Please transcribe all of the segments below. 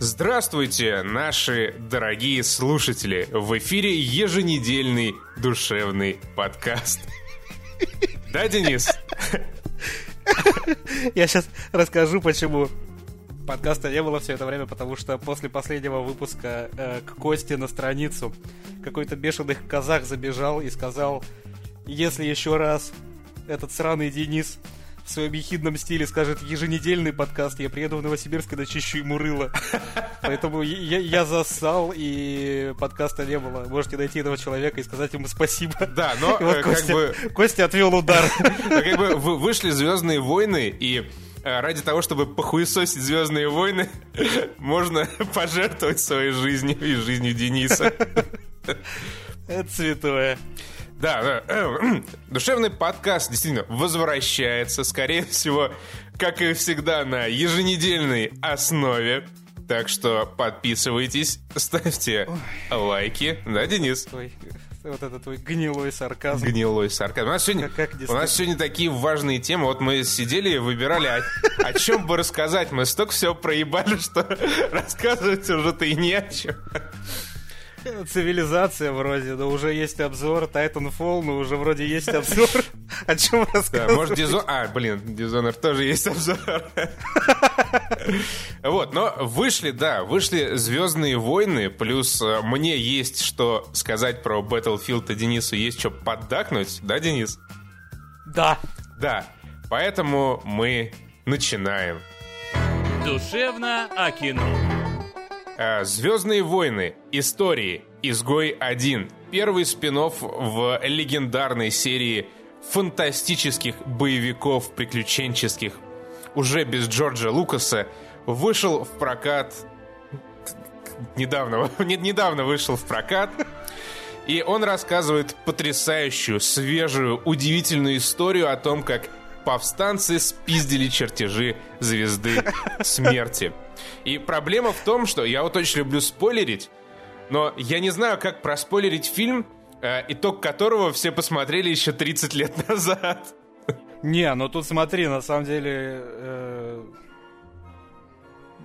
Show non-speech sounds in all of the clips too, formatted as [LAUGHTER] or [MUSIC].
Здравствуйте, наши дорогие слушатели! В эфире еженедельный душевный подкаст. Да, Денис? Я сейчас расскажу, почему подкаста не было все это время, потому что после последнего выпуска э, к Косте на страницу какой-то бешеный казах забежал и сказал, если еще раз этот сраный Денис в своем ехидном стиле скажет еженедельный подкаст, я приеду в Новосибирск и начищу ему рыло. Поэтому я, я зассал, и подкаста не было. Можете найти этого человека и сказать ему спасибо. Да, но И вот э, Костя, как бы, Костя отвел удар. ну, как бы вы- вышли Звездные войны, и э, ради того, чтобы похуесосить Звездные войны, можно пожертвовать своей жизнью и жизнью Дениса. Это святое. Да, да. э, Душевный подкаст действительно возвращается, скорее всего, как и всегда, на еженедельной основе. Так что подписывайтесь, ставьте лайки. Да, Денис? Твой, вот это твой гнилой сарказм. Гнилой сарказм. У нас сегодня, Как- как у нас сегодня такие важные темы. Вот мы сидели и выбирали, о, о чем бы рассказать. Мы столько всего проебали, что [LAUGHS] рассказывать уже-то и не о чем. [LAUGHS] Цивилизация вроде, да уже есть обзор, Titanfall, но уже вроде есть обзор. [LAUGHS] О чем Да, рассказывать? может, Дизон... А, блин, Дизонер тоже есть обзор. [LAUGHS] Вот, но вышли, да, вышли «Звездные войны», плюс э, мне есть что сказать про Battlefield, и Денису есть что поддакнуть, да, Денис? Да. Да, поэтому мы начинаем. Душевно о кино. А, Звездные войны. Истории. Изгой 1. Первый спин в легендарной серии фантастических боевиков приключенческих. Уже без Джорджа Лукаса вышел в прокат недавно, [LAUGHS] не- недавно вышел в прокат. И он рассказывает потрясающую, свежую, удивительную историю о том, как повстанцы спиздили чертежи звезды смерти. И проблема в том, что я вот очень люблю спойлерить, но я не знаю, как проспойлерить фильм, э, итог которого все посмотрели еще 30 лет [LAUGHS] назад. Не, ну тут смотри, на самом деле... э,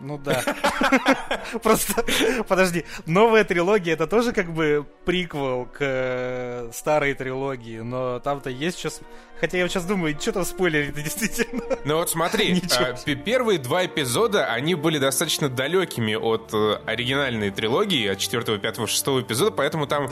Ну да. [LAUGHS] Просто, подожди, новая трилогия это тоже как бы приквел к э, старой трилогии, но там-то есть сейчас... Хотя я сейчас думаю, что там спойлерить действительно. [LAUGHS] Ну вот смотри, [LAUGHS] п- первые два эпизода, они были достаточно далекими от э, оригинальной трилогии, от 4, 5, 6 эпизода, поэтому там.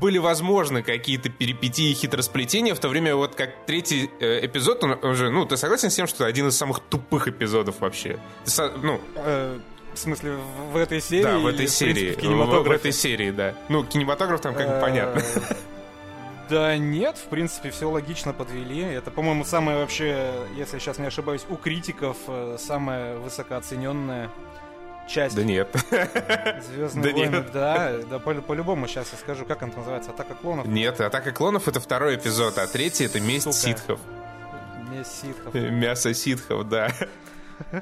Были возможны какие-то перипетии и хитросплетения, в то время вот как третий э, эпизод, он уже, ну, ты согласен с тем, что это один из самых тупых эпизодов вообще? Ты со- ну, Э, В смысле, в этой серии? да, в этой серии, в в, в этой серии, да. Ну, кинематограф там как бы Э, понятно. [LAUGHS] Да нет, в принципе, все логично подвели. Это, по-моему, самое вообще, если я сейчас не ошибаюсь, у критиков самая высокооцененная часть Да нет. Звездных да войн. нет. Да, да, по- по-любому сейчас я скажу, как она называется, Атака клонов. Нет, «Атака клонов» — это второй эпизод, а третий — это «Месть Сука. ситхов». Не ситхов. Мясо ситхов, да. [LAUGHS]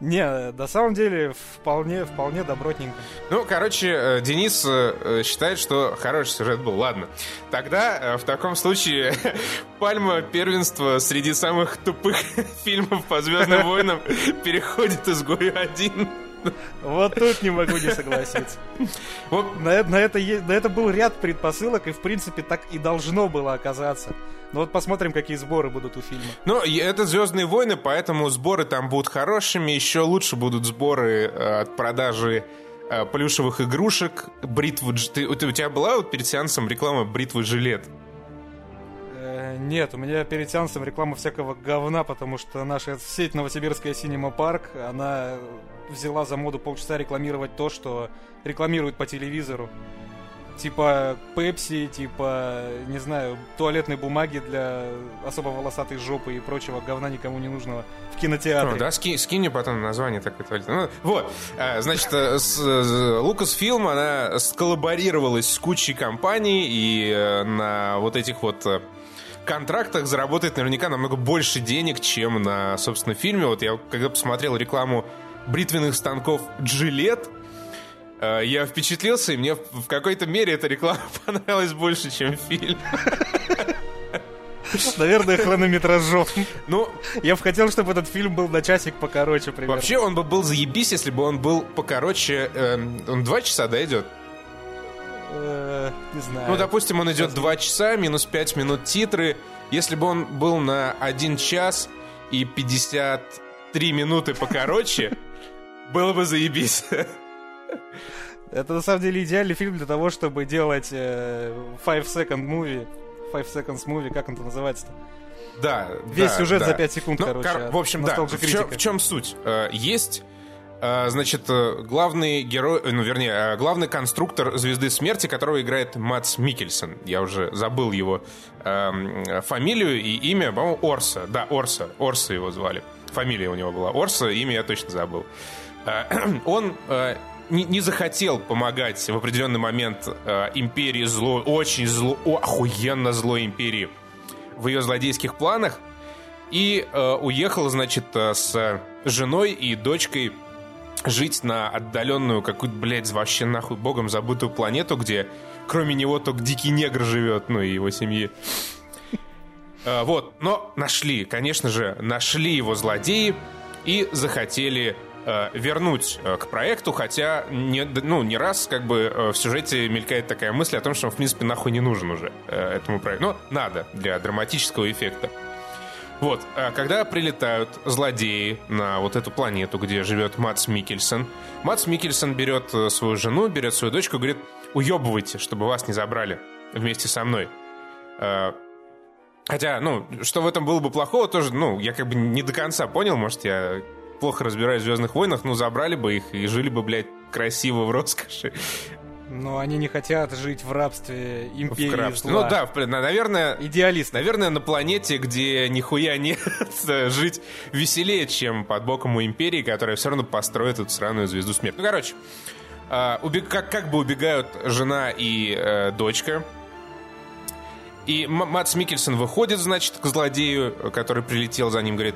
Не, на самом деле, вполне, вполне добротненько. Ну, короче, э, Денис э, э, считает, что хороший сюжет был. Ладно. Тогда, э, в таком случае, [LAUGHS] пальма первенства среди самых тупых [LAUGHS] фильмов по Звездным войнам переходит изгою один. Вот тут не могу не согласиться. Вот, На, это- на, это, на это был ряд предпосылок, и в принципе так и должно было оказаться. Но вот посмотрим, какие сборы будут у фильма. ну, это Звездные войны, поэтому сборы там будут хорошими. Еще лучше будут сборы э, от продажи э, плюшевых игрушек, бритвы... Ты, у тебя была вот перед сеансом реклама бритвы жилет? Нет, у меня перед сеансом реклама всякого говна, потому что наша сеть Новосибирская Синема Парк, она взяла за моду полчаса рекламировать то, что рекламируют по телевизору. Типа Пепси, типа, не знаю, туалетной бумаги для особо волосатой жопы и прочего говна никому не нужного в кинотеатре. Ну, да, ски, скинь потом название такой туалет. Ну, вот, а, значит, э, с, э, Lucasfilm, она сколлаборировалась с кучей компаний, и на вот этих вот контрактах заработает наверняка намного больше денег, чем на, собственно, фильме. Вот я когда посмотрел рекламу бритвенных станков Gillette, э, я впечатлился, и мне в какой-то мере эта реклама [LAUGHS] понравилась больше, чем фильм. Наверное, хронометражом. Ну, Я бы хотел, чтобы этот фильм был на часик покороче, примерно. вообще он бы был заебись, если бы он был покороче. эм, он два часа, да, идет? Э, Не знаю. Ну, допустим, он идет 2 часа, минус 5 минут титры. Если бы он был на 1 час и 53 минуты покороче, [LAUGHS] было бы заебись. Это на самом деле идеальный фильм для того, чтобы делать э, Five Second Movie. Five Seconds Movie, как он это называется-то? Да. Весь да, сюжет да. за 5 секунд, Ну, короче. кор- В общем, да. В Critic. в чем суть? Э, Есть, значит, э, главный герой, э, ну, вернее, э, главный конструктор «Звезды смерти», которого играет Матс Микельсон. Я уже забыл его эм, фамилию и имя, по-моему, Орса. Да, Орса. Орса его звали. Фамилия у него была Орса, имя я точно забыл. Э, [CLEARS THROAT] Он э, не, не захотел помогать в определенный момент э, империи зло, очень зло, охуенно злой империи в ее злодейских планах и э, уехал, значит, э, с женой и дочкой жить на отдаленную какую-то, блядь, вообще нахуй богом забытую планету, где кроме него только дикий негр живет, ну и его семьи. Э, Вот, но нашли, конечно же, нашли его злодеи и захотели э, вернуть э, к проекту, хотя не, ну, не раз как бы э, в сюжете мелькает такая мысль о том, что он, в принципе, нахуй не нужен уже э, этому проекту. Но надо для драматического эффекта. Вот, а когда прилетают злодеи на вот эту планету, где живет Матс Микельсон, Матс Микельсон берет э, свою жену, берет свою дочку говорит, уебывайте, чтобы вас не забрали вместе со мной. Э, Хотя, ну, что в этом было бы плохого, тоже, ну, я как бы не до конца понял, может, я плохо разбираюсь в «Звездных войнах», ну, забрали бы их и жили бы, блядь, красиво в роскоши, Но они не хотят жить в рабстве империи в рабстве. зла. Ну да, наверное, Идеалист. Наверное, на планете, где нихуя нет, [LAUGHS] жить веселее, чем под боком у Империи, которая все равно построит эту сраную звезду смерти. Ну, короче, а, убег- как, как бы убегают жена и э, дочка. И Матс Микельсон выходит, значит, к злодею, который прилетел за ним, говорит,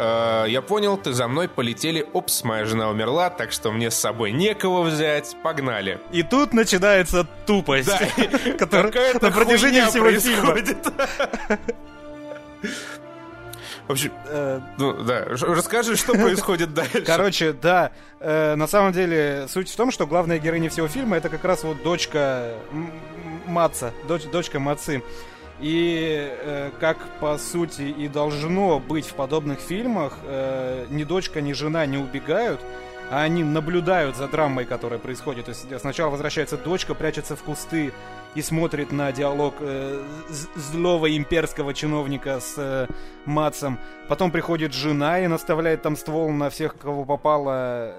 «Э, я понял, ты за мной полетели, опс, моя жена умерла, так что мне с собой некого взять, погнали. И тут начинается тупость, [LAUGHS] которая на протяжении всего фильма. происходит. В общем, Э, ну да, расскажи, что [LAUGHS] происходит дальше. Короче, да, э, на самом деле суть в том, что главная героиня всего фильма это как раз вот дочка Маца, дочь, дочка Мацы. И э, как по сути и должно быть в подобных фильмах, э, ни дочка, ни жена не убегают, а они наблюдают за драмой, которая происходит. То есть сначала возвращается дочка, прячется в кусты и смотрит на диалог э, злого имперского чиновника с э, Матсом. Потом приходит жена и наставляет там ствол на всех, кого попало.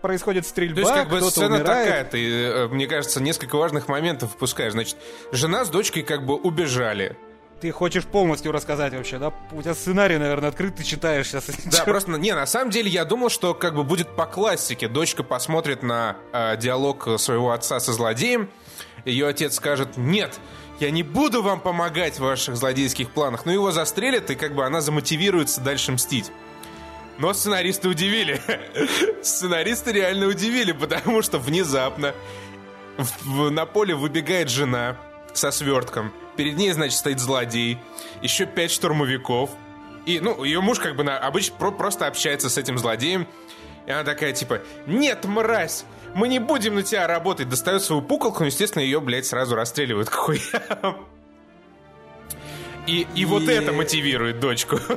Происходит стрельба, То есть, как бы сцена умирает. такая, ты, э, мне кажется, несколько важных моментов впускаешь. Значит, жена с дочкой как бы убежали. Ты хочешь полностью рассказать вообще, да? У тебя сценарий, наверное, открыт, ты читаешь сейчас. [LAUGHS] Да, просто, не, на самом деле я думал, что как бы будет по классике. Дочка посмотрит на э, диалог своего отца со злодеем, ее отец скажет, нет, я не буду вам помогать в ваших злодейских планах, но его застрелят, и как бы она замотивируется дальше мстить. Но сценаристы удивили. [LAUGHS] Сценаристы реально удивили, потому что внезапно на поле выбегает жена со свертком. Перед ней, значит, стоит злодей. Еще пять штурмовиков. И, ну, ее муж как бы на, обычно про- просто общается с этим злодеем. И она такая, типа, нет, мразь, мы не будем на тебя работать. Достает свою пуколку, но, естественно, ее, блядь, сразу расстреливают [LAUGHS] к хуям. И, и вот И- это мотивирует дочку. [LAUGHS]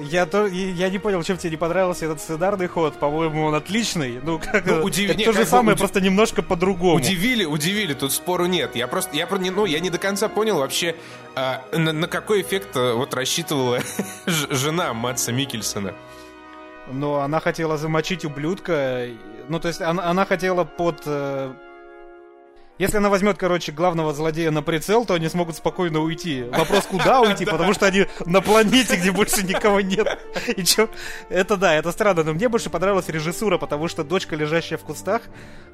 Я, то, я не понял, чем тебе не понравился этот сценарный ход. По-моему, он отличный. Ну, как Ну, это удиви- это не, то же самое, уди- просто немножко по-другому. Удивили, удивили, тут спору нет. Я просто, я, про- не- ну, я не до конца понял вообще, а, на, на какой эффект а, вот рассчитывала [LAUGHS] жена Матса Микельсона. Но она хотела замочить ублюдка. Ну, то есть она, она хотела под... э, Если она возьмет, короче, главного злодея на прицел, то они смогут спокойно уйти. Вопрос, куда [LAUGHS] уйти, потому что они на планете, где больше никого нет. И чё? Это да, это странно, но мне больше понравилась режиссура, потому что дочка, лежащая в кустах,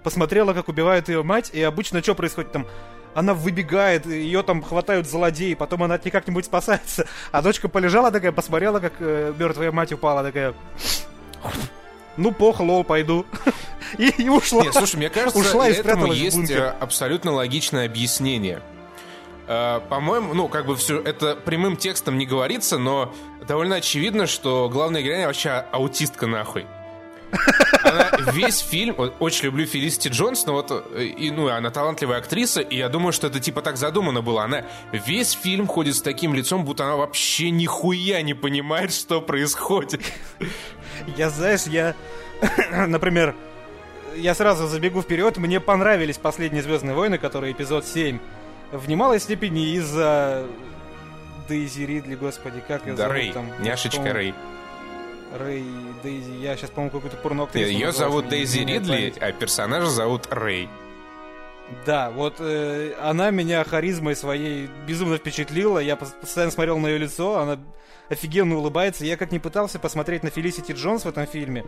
посмотрела, как убивают ее мать, и обычно что происходит там? Она выбегает, ее там хватают злодеи, потом она от них как-нибудь спасается. А дочка полежала такая, посмотрела, как мертвая мать упала, такая... Ну, пох, лол, пойду. [LAUGHS] И, и ушла. Нет, слушай, мне кажется, Ушла и этому есть бункер. э, абсолютно логичное объяснение. Э, по-моему, ну, как бы все это прямым текстом не говорится, но довольно очевидно, что главная героиня вообще аутистка нахуй. Она весь фильм, очень люблю Фелисити Джонс, но вот, э, и, ну, она талантливая актриса, и я думаю, что это типа так задумано было. Она весь фильм ходит с таким лицом, будто она вообще нихуя не понимает, что происходит. Я, знаешь, я, [COUGHS] например, я сразу забегу вперед, мне понравились последние Звездные войны, которые эпизод 7. В немалой степени из-за Дейзи Ридли, господи, как ее да, зовут Рэй, там? няшечка Рэй. Рэй, Дейзи, я сейчас, по-моему, какую-то порноактрису. Ее зовут Дейзи Ридли, а персонажа зовут Рэй. Да, вот э, она меня харизмой своей безумно впечатлила. Я постоянно смотрел на ее лицо, она офигенно улыбается. Я как не пытался посмотреть на Фелисити Джонс в этом фильме,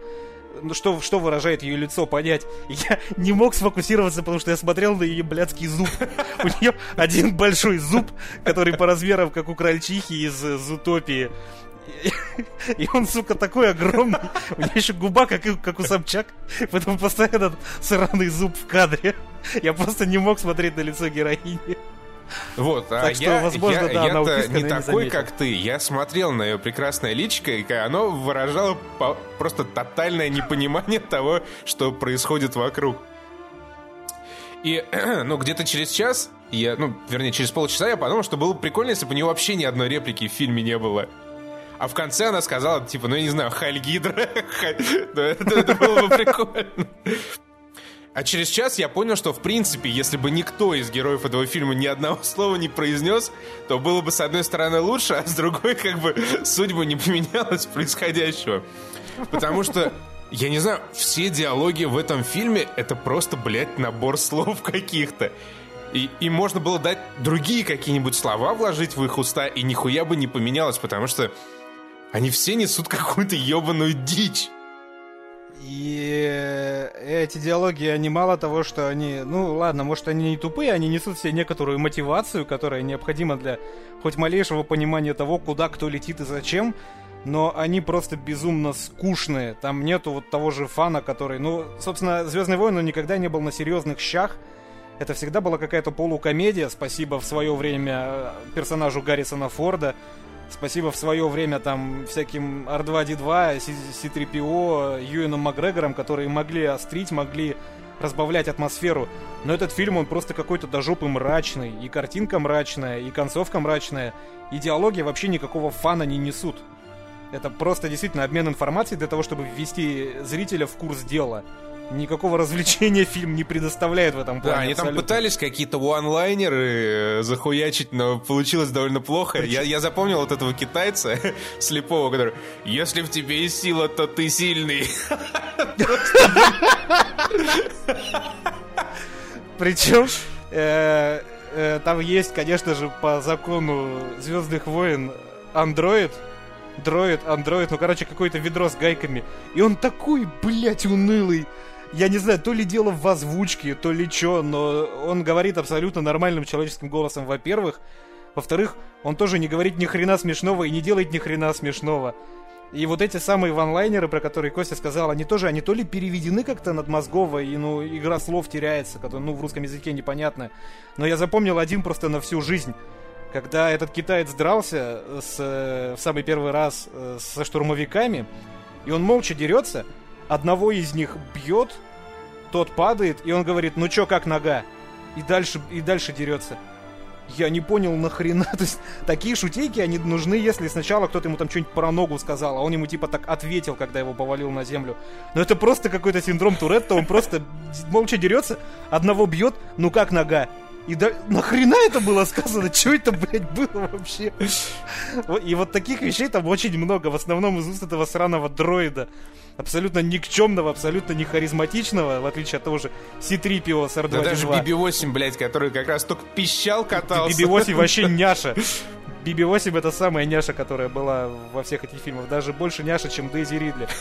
ну, что, что выражает ее лицо, понять. [LAUGHS] Я не мог сфокусироваться, потому что я смотрел на ее блядский зуб. [LAUGHS] У нее один большой зуб, который по размерам, как у крольчихи из Зутопии. [LAUGHS] И он, сука, такой огромный. У него еще губа, как, как у Собчак. Поэтому постоянно сраный зуб в кадре. Я просто не мог смотреть на лицо героини. Вот, а так что, я, возможно, я, да, я не не такой, заметил. как ты. Я смотрел на ее прекрасное личико, и оно выражало по- просто тотальное непонимание [LAUGHS] того, что происходит вокруг. И, [CLEARS THROAT] ну, где-то через час, я, ну, вернее, через полчаса я подумал, что было бы прикольно, если бы у нее вообще ни одной реплики в фильме не было. А в конце она сказала, типа, ну, я не знаю, Хайль Гидра. [LAUGHS] Ну, это было бы прикольно. А через час я понял, что в принципе, если бы никто из героев этого фильма ни одного [LAUGHS] слова не произнес, то было бы с одной стороны лучше, а с другой как бы судьба не поменялась [LAUGHS] происходящего. Потому что, я не знаю, все диалоги в этом фильме это просто, блядь, набор [LAUGHS] слов каких-то. И, и можно было дать другие какие-нибудь слова вложить в их уста, и нихуя бы не поменялось, потому что они все несут какую-то ебаную дичь. И эти диалоги, они мало того, что они... Ну, ладно, может, они не тупые, они несут себе некоторую мотивацию, которая необходима для хоть малейшего понимания того, куда кто летит и зачем. Но они просто безумно скучные. Там нету вот того же фана, который... Ну, собственно, Звездный войн, никогда не был на серьезных щах. Это всегда была какая-то полукомедия. Спасибо в свое время э, персонажу Гаррисона Форда. Спасибо в свое время там всяким R2-D2, C3PO, Юэном Макгрегором, которые могли острить, могли разбавлять атмосферу. Но этот фильм, он просто какой-то до жопы мрачный. И картинка мрачная, и концовка мрачная. И диалоги вообще никакого фана не несут. Это просто действительно обмен информацией для того, чтобы ввести зрителя в курс дела. Никакого развлечения фильм не предоставляет в этом плане. Да, они там абсолютно. пытались какие-то one-лайнеры э, захуячить, но получилось довольно плохо. Я, я запомнил вот этого китайца [LAUGHS] слепого, который «Если в тебе есть сила, то ты сильный». Причем э, э, там есть, конечно же, по закону Звездных войн андроид. Дроид, андроид, ну, короче, какое-то ведро с гайками. И он такой, блядь, унылый. Я не знаю, то ли дело в озвучке, то ли что, но он говорит абсолютно нормальным человеческим голосом, во-первых. Во-вторых, он тоже не говорит ни хрена смешного и не делает ни хрена смешного. И вот эти самые ванлайнеры, про которые Костя сказал, они тоже, они то ли переведены как-то надмозгово, и, ну, игра слов теряется, которая, ну, в русском языке непонятная. Но я запомнил один просто на всю жизнь. Когда этот китаец дрался с, э, в самый первый раз э, со штурмовиками, и он молча дерется, одного из них бьет, тот падает, и он говорит, ну чё, как нога? И дальше, и дальше дерется. Я не понял нахрена. [LAUGHS] То есть такие шутейки, они нужны, если сначала кто-то ему там что-нибудь про ногу сказал, а он ему типа так ответил, когда его повалил на землю. Но это просто какой-то синдром Туретта, он просто [LAUGHS] молча дерется, одного бьет, ну как нога? И да, нахрена это было сказано? [LAUGHS] Что это, блядь, было вообще? И вот таких вещей там очень много. В основном из уст этого сраного дроида. Абсолютно никчемного, абсолютно не харизматичного, в отличие от того же C-3PO с R2-D2. Да даже BB-8, блядь, который как раз только пищал, катался. BB-8 [LAUGHS] вообще няша. BB-8 это самая няша, которая была во всех этих фильмах. Даже больше няша, чем Дейзи Ридли. [LAUGHS]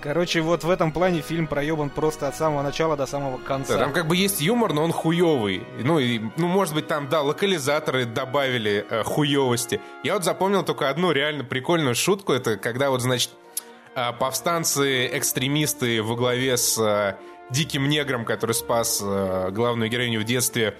Короче, вот в этом плане фильм проебан просто от самого начала до самого конца. Да, там как бы есть юмор, но он хуёвый. Ну, и, ну, может быть, там, да, локализаторы добавили э, хуёвости. Я вот запомнил только одну реально прикольную шутку. Это когда вот, значит, э, повстанцы-экстремисты во главе с э, диким негром, который спас э, главную героиню в детстве,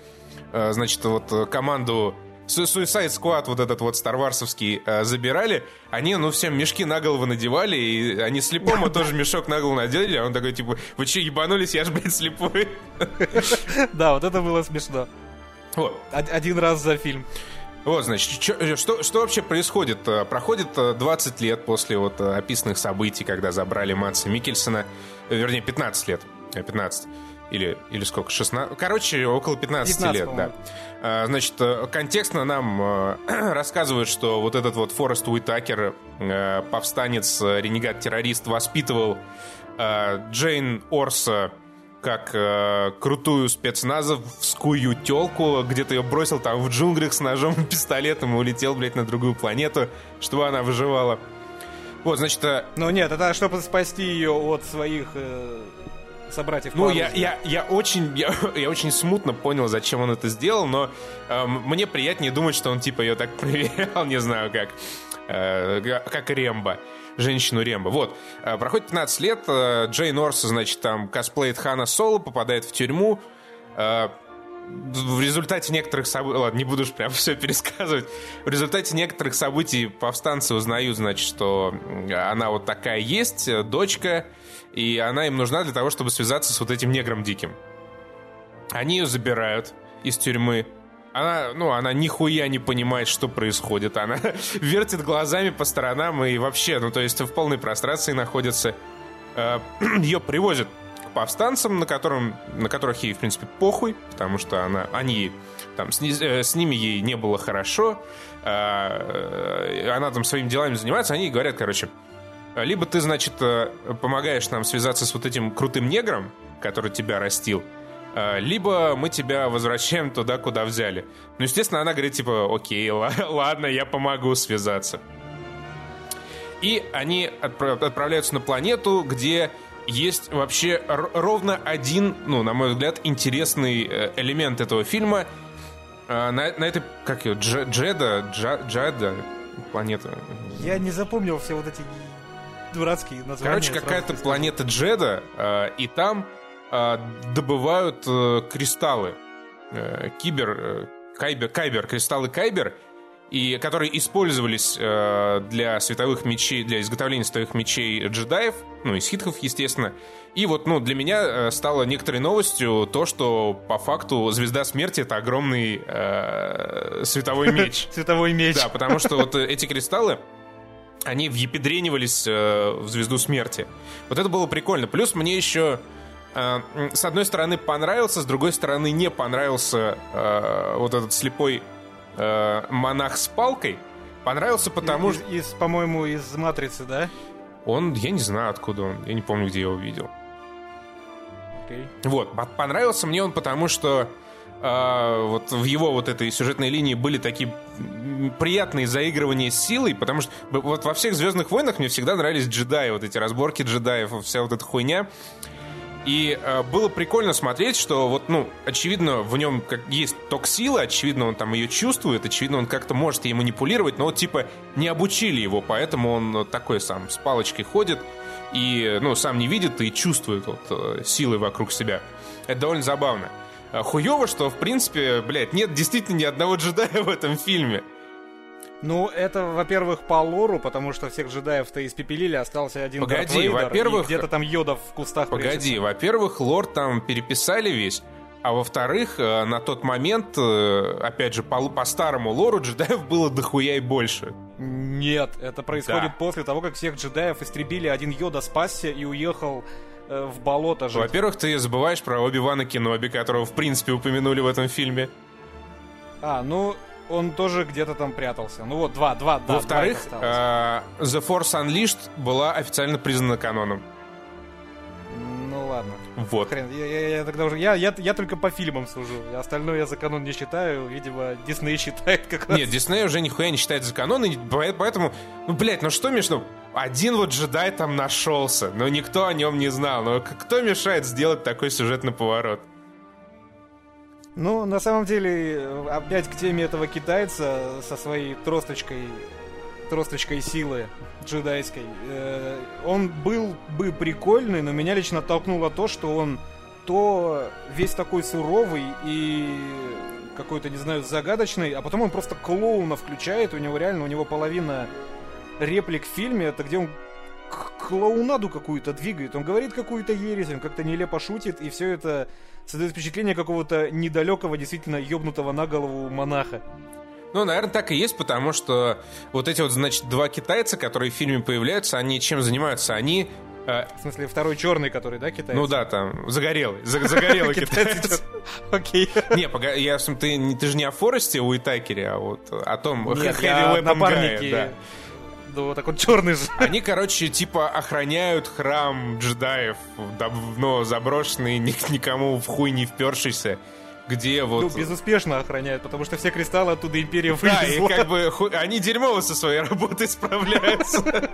э, значит, вот команду Suicide Squad, вот этот вот старварсовский, забирали, они, ну, всем мешки на голову надевали, и они слепому [LAUGHS] тоже мешок на голову надели, а он такой, типа, вы че, ебанулись, я ж, блядь, слепой. [LAUGHS] Да, вот это было смешно. Один раз за фильм. Вот, значит, чё- э, что, что вообще происходит? Э, Проходит э, 20 лет после вот э, описанных событий, когда забрали Матса Микельсона, э, вернее, 15 лет, Э, 15, или, или сколько, 16, короче, около 15, 15, лет, да. по-моему. Э, Значит, э, контекстно нам э, [CLEARS THROAT] рассказывают, что вот этот вот Форест Уитакер, э, повстанец, э, ренегат-террорист, воспитывал э, Джейн Орса как э, крутую спецназовскую телку, где-то ее бросил там в джунглях с ножом и [LAUGHS] пистолетом и улетел, блядь, на другую планету, чтобы она выживала. Вот, значит, э, Но нет, это чтобы спасти ее от своих э, собратьев. ну, я, я, я очень, я, [LAUGHS] я очень смутно понял, зачем он это сделал, но э, мне приятнее думать, что он типа ее так [LAUGHS] проверял, не знаю как, э, как Рембо, женщину Рембо. Вот, э, проходит 15 лет, э, Джейн Орс, значит, там косплеит Хана Соло, попадает в тюрьму, э, в результате некоторых событий... Ладно, не буду уж прям [LAUGHS] все пересказывать. В результате некоторых событий повстанцы узнают, значит, что она вот такая есть, дочка, и она им нужна для того, чтобы связаться с вот этим негром диким. Они ее забирают из тюрьмы. Она, ну, она нихуя не понимает, что происходит. Она [LAUGHS] вертит глазами по сторонам и вообще, ну, то есть в полной прострации находится. Э, [CLEARS THROAT] Ее привозят к повстанцам, на, котором, на которых ей, в принципе, похуй, потому что она, они, там, с, э, с ними ей не было хорошо, э, она там своими делами занимается, они говорят, короче, либо ты, значит, помогаешь нам связаться с вот этим крутым негром, который тебя растил, либо мы тебя возвращаем туда, куда взяли. Ну, естественно, она говорит, типа, окей, ла- [LAUGHS] ладно, я помогу связаться. И они отпра- отправляются на планету, где есть вообще ровно один, ну, на мой взгляд, интересный э, элемент этого фильма. Э, На, на этой, как ее, Дж- Джеда, Джа- Джада, планета. Я не запомнил все вот эти дурацкие названия. Короче, какая-то планета Джеда, э, и там добывают э, кристаллы. Э, кибер, э, кайбер, кайбер, кристаллы кайбер, и которые использовались для световых мечей, для изготовления световых мечей джедаев, ну, из хитхов, естественно. И вот, ну, для меня стало некоторой новостью то, что по факту звезда смерти это огромный э, световой [LAUGHS] меч. Цветовой меч. Да, потому что вот эти кристаллы, они въепедренивались в звезду смерти. Вот это было прикольно. Плюс мне еще с одной стороны понравился, с другой стороны не понравился э, вот этот слепой э, монах с палкой. Понравился потому, из, что из, по-моему, из Матрицы, да? он, я не знаю откуда он, я не помню, где я его видел. Окей. Вот, по- понравился мне он потому, что э, вот в его вот этой сюжетной линии были такие приятные заигрывания с силой, потому что вот во всех Звездных войнах мне всегда нравились джедаи, вот эти разборки джедаев, вся вот эта хуйня. И э, было прикольно смотреть, что вот, ну, очевидно, в нем как есть ток силы, очевидно, он там ее чувствует, очевидно, он как-то может ей манипулировать, но вот, типа, не обучили его, поэтому он такой сам с палочкой ходит и, ну, сам не видит и чувствует вот э, силы вокруг себя. Это довольно забавно. А Хуево, что, в принципе, блядь, нет действительно ни одного джедая [LAUGHS] в этом фильме. Ну, это, во-первых, по лору, потому что всех джедаев-то испепелили, остался один Погоди, во-первых- где-то там Йода в кустах Погоди, во-первых, лорд там переписали весь, а во-вторых, э, на тот момент, э, опять же, по, по старому лору джедаев было дохуя и больше. Нет, это происходит Да. после того, как всех джедаев истребили, один Йода спасся и уехал э, в болото жить. Во-первых, ты забываешь про Оби-Вана Кеноби, которого, в принципе, упомянули в этом фильме. А, ну, он тоже где-то там прятался. Ну вот, два, два, да, Во-вторых, два осталось. э, The Force Unleashed была официально признана каноном. Ну ладно. Вот. Хрен, я, я- я тогда уже. Я, я, я только по фильмам сужу. Остальное я за канон не считаю. Видимо, Дисней [LAUGHS] считает как раз. Нет, Дисней уже нихуя не считает за канон, и по- поэтому, ну, блядь, ну что между... Один вот джедай там нашелся, но никто о нем не знал. Но к- кто мешает сделать такой сюжетный поворот? Ну, на самом деле, э, опять к теме этого китайца со своей тросточкой, тросточкой силы джедайской. Э, он был бы прикольный, но меня лично оттолкнуло то, что он то весь такой суровый и какой-то, не знаю, загадочный, а потом он просто клоуна включает, у него реально, у него половина реплик в фильме, это где он клоунаду какую-то двигает, он говорит какую-то ересь, он как-то нелепо шутит, и все это создает впечатление какого-то недалекого, действительно ёбнутого на голову монаха. Ну, наверное, так и есть, потому что вот эти вот, значит, два китайца, которые в фильме появляются, они чем занимаются? Они э, в смысле, второй черный, который, да, китаец? Ну да, там, загорелый, загорелый [LAUGHS] китаец. Окей. Не, погоди, я, ты, ты же не о Форесте Уитакере, а вот о том Нет, я напарнике. Да. Ну, так он черный же. Они, короче, типа охраняют храм джедаев, давно заброшенный, никому в хуй не впершийся где вот... Ну, безуспешно охраняют, потому что все кристаллы оттуда Империя вывезла. Да, и как бы ху... они дерьмово со своей работой справляются.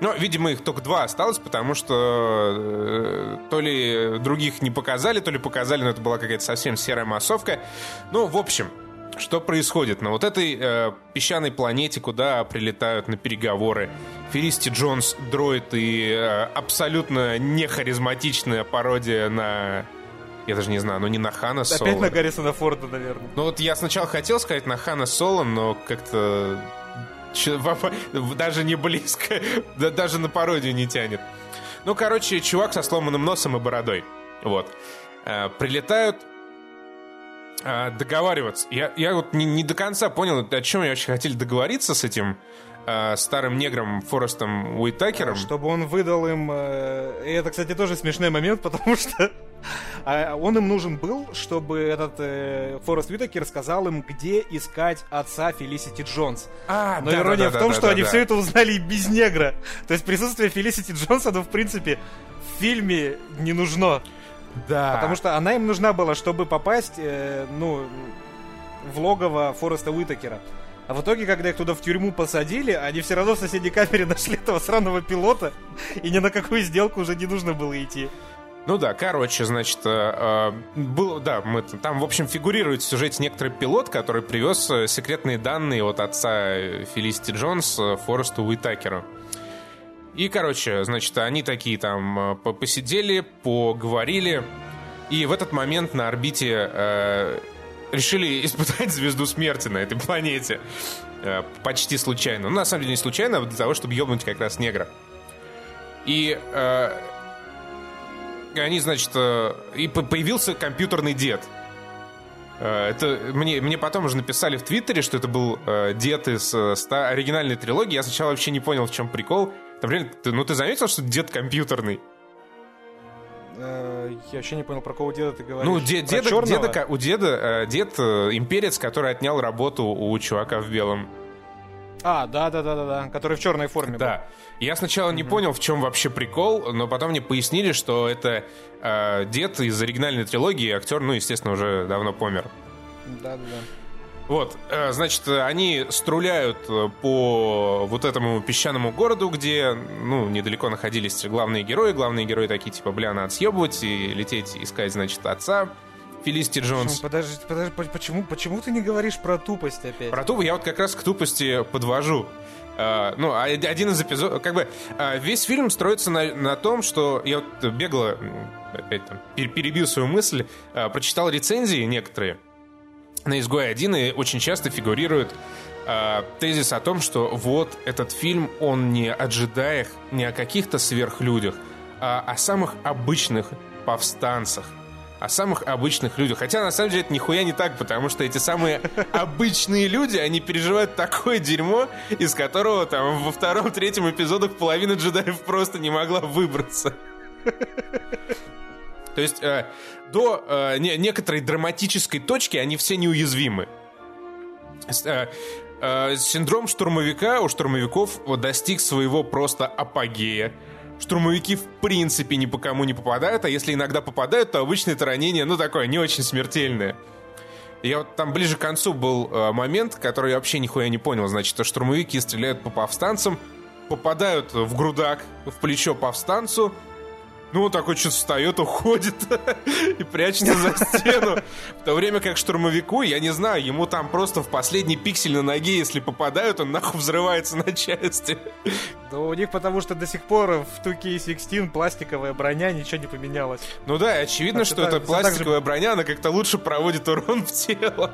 Но, видимо, их только два осталось, потому что э, то ли других не показали, то ли показали, но это была какая-то совсем серая массовка. Ну, в общем, что происходит на вот этой э, песчаной планете, куда прилетают на переговоры Феристи Джонс, дроид и э, абсолютно нехаризматичная пародия на я даже не знаю, ну не на Хана Соло. Опять на Гаррисона Форда, наверное. Ну вот я сначала хотел сказать на Хана Соло, но как-то [LAUGHS] даже не близко, [LAUGHS] даже на пародию не тянет. Ну, короче, чувак со сломанным носом и бородой. Вот. Э, прилетают э, договариваться. Я, я вот не, не до конца понял, о чем я вообще хотели договориться с этим э, старым негром Форестом Уитакером. Чтобы он выдал им... Э, и это, кстати, тоже смешной момент, [LAUGHS] потому что а он им нужен был, чтобы этот э, Форест Уитакер сказал им, где искать отца Фелисити Джонс. А, Но да, ирония да, в том, да, что да, они да. все это узнали и без негра. То есть присутствие Фелисити Джонса, ну, в принципе, в фильме не нужно. Да. Потому что она им нужна была, чтобы попасть, э, ну, в логово Фореста Уитакера. А в итоге, когда их туда в тюрьму посадили, они все равно в соседней камере [LAUGHS] нашли этого сраного пилота, и ни на какую сделку уже не нужно было идти. Ну да, короче, значит, э, э, был, да, мы, там, в общем, фигурирует в сюжете некоторый пилот, который привез э, секретные данные от отца Фелисити Джонс Форесту Уитакеру. И, короче, значит, они такие там посидели, поговорили, и в этот момент на орбите э, решили [LAUGHS] испытать звезду смерти на этой планете. Э, почти случайно. Ну, на самом деле, не случайно, а для того, чтобы ебнуть как раз негра. И э, они, значит, э, и появился компьютерный дед. Э, это мне, мне потом уже написали в Твиттере, что это был э, дед из ста, оригинальной трилогии. Я сначала вообще не понял, в чем прикол. Например, ты, ну ты заметил, что дед компьютерный? Я вообще не понял, про кого деда ты говоришь. Ну, де, деда, деда, у деда дед имперец, который отнял работу у чувака в белом. А, да, да, да, да, да, который в черной форме. Да. Был. Я сначала не понял, в чем вообще прикол, но потом мне пояснили, что это э, дед из оригинальной трилогии, актер, ну, естественно, уже давно помер. Да, да, да. Вот, э, значит, они струляют э, по вот этому песчаному городу, где, ну, недалеко находились главные герои. Главные герои такие, типа, бля, надо съебывать и лететь искать, значит, отца. Фелисти Джонс. Подожди, подожди, почему, почему ты не говоришь про тупость опять? Про тупость я вот как раз к тупости подвожу. Uh, ну, а один из эпизодов, как бы, uh, весь фильм строится на, на том, что я вот бегло, опять там, перебил свою мысль, uh, прочитал рецензии некоторые на «Изгой один и очень часто фигурирует тезис о том, что вот этот фильм, он не о джедаях, не о каких-то сверхлюдях, а о самых обычных повстанцах, о самых обычных людях. Хотя на самом деле это нихуя не так, потому что эти самые [LAUGHS] обычные люди, они переживают такое дерьмо, из которого там во втором-третьем эпизодах половина джедаев просто не могла выбраться. [LAUGHS] То есть э, до э, не, некоторой драматической точки они все неуязвимы. Э, э, синдром штурмовика у штурмовиков достиг своего просто апогея штурмовики в принципе ни по кому не попадают, а если иногда попадают, то обычно это ранение, ну, такое, не очень смертельное. Я вот там ближе к концу был э, момент, который я вообще нихуя не понял. Значит, штурмовики стреляют по повстанцам, попадают в грудак, в плечо повстанцу, Ну, он такой что-то встает, уходит [LAUGHS] и прячется за стену. В то время как штурмовику, я не знаю, ему там просто в последний пиксель на ноге, если попадают, он нахуй взрывается на части. Да у них потому что до сих пор в 2K16 пластиковая броня, ничего не поменялось. Ну да, очевидно, Так, что это- эта так же- пластиковая броня, она как-то лучше проводит урон в тело.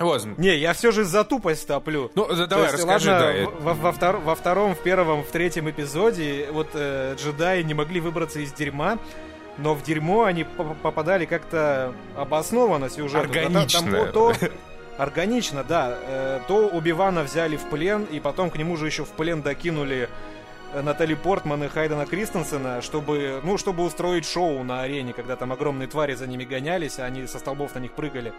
Вот. Не, я все же за тупость топлю. Ну, да, давай, есть, расскажи, ладно, да. во, во втор- во втором, в первом, в третьем эпизоде вот э, джедаи не могли выбраться из дерьма, но в дерьмо они по- попадали как-то обоснованно сюжету. Да, там- Органично. то- [LAUGHS] Органично, да. Э, То Убивана взяли в плен, и потом к нему же еще в плен докинули Натали Портман и Хайдена Кристенсена, чтобы, ну, чтобы устроить шоу на арене, когда там огромные твари за ними гонялись, а они со столбов на них прыгали.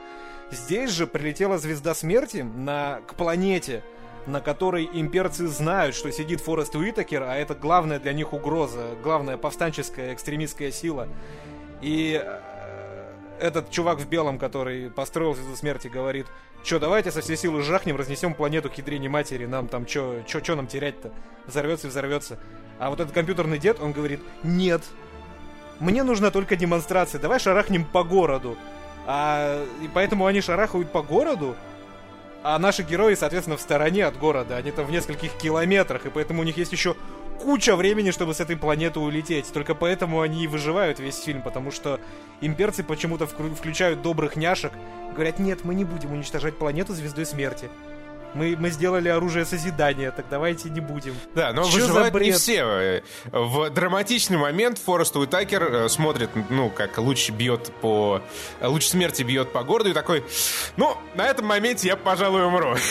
Здесь же прилетела звезда смерти на, к планете, на которой имперцы знают, что сидит Форест Уитакер, а это главная для них угроза, главная повстанческая экстремистская сила. И э, этот чувак в белом, который построил звезду смерти, говорит, что давайте со всей силы жахнем, разнесем планету к ядрине матери, нам там что чё нам терять-то? Взорвется и взорвется. А вот этот компьютерный дед, он говорит, нет, мне нужна только демонстрация, давай шарахнем по городу. А, и поэтому они шарахают по городу, а наши герои, соответственно, в стороне от города. Они там в нескольких километрах, и поэтому у них есть еще куча времени, чтобы с этой планеты улететь. Только поэтому они и выживают весь фильм, потому что имперцы почему-то включают добрых няшек. Говорят, нет, мы не будем уничтожать планету звездой смерти. Мы, мы сделали оружие созидания, так давайте не будем. Да, но Чё выживают не все. В драматичный момент Форест Уитакер э, смотрит, ну, как луч бьет по... Луч смерти бьет по городу и такой, ну, на этом моменте я, пожалуй, умру. [LAUGHS]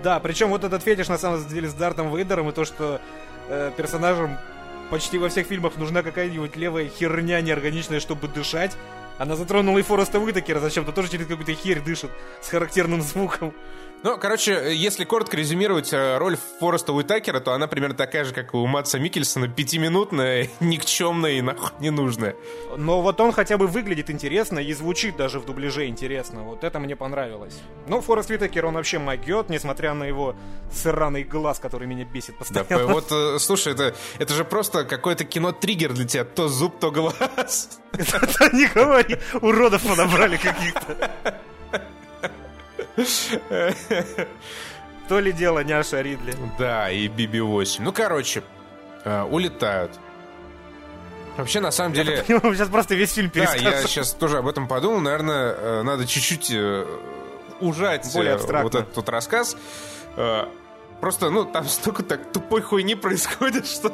Да, причем вот этот фетиш на самом деле с Дартом Вейдером и то, что э, персонажам почти во всех фильмах нужна какая-нибудь левая херня неорганичная, чтобы дышать. Она затронула и Фореста Уитакера зачем-то, тоже через какую-то херь дышит с характерным звуком. Ну, короче, если коротко резюмировать э, роль Фореста Уитакера, то она примерно такая же, как у Матса Микельсона, пятиминутная, [LAUGHS] никчемная и нахуй ненужная. Но вот он хотя бы выглядит интересно и звучит даже в дубляже интересно. Вот это мне понравилось. Ну, Форест Уитакер, он вообще могет, несмотря на его сраный глаз, который меня бесит Да, постоянно. вот, [LAUGHS] э, слушай, это, это же просто какое-то кино-триггер для тебя. То зуб, то глаз. Не говори, уродов понабрали каких-то. [LAUGHS] То ли дело няша Ридли. Да, и BB-8. Ну, короче, э, улетают. Вообще, на самом деле... Сейчас просто весь фильм Да, я сейчас тоже об этом подумал. Наверное, э, надо чуть-чуть э, ужать Более абстрактно. вот этот вот рассказ. Просто, ну, там столько так тупой хуйни происходит, [LAUGHS] что...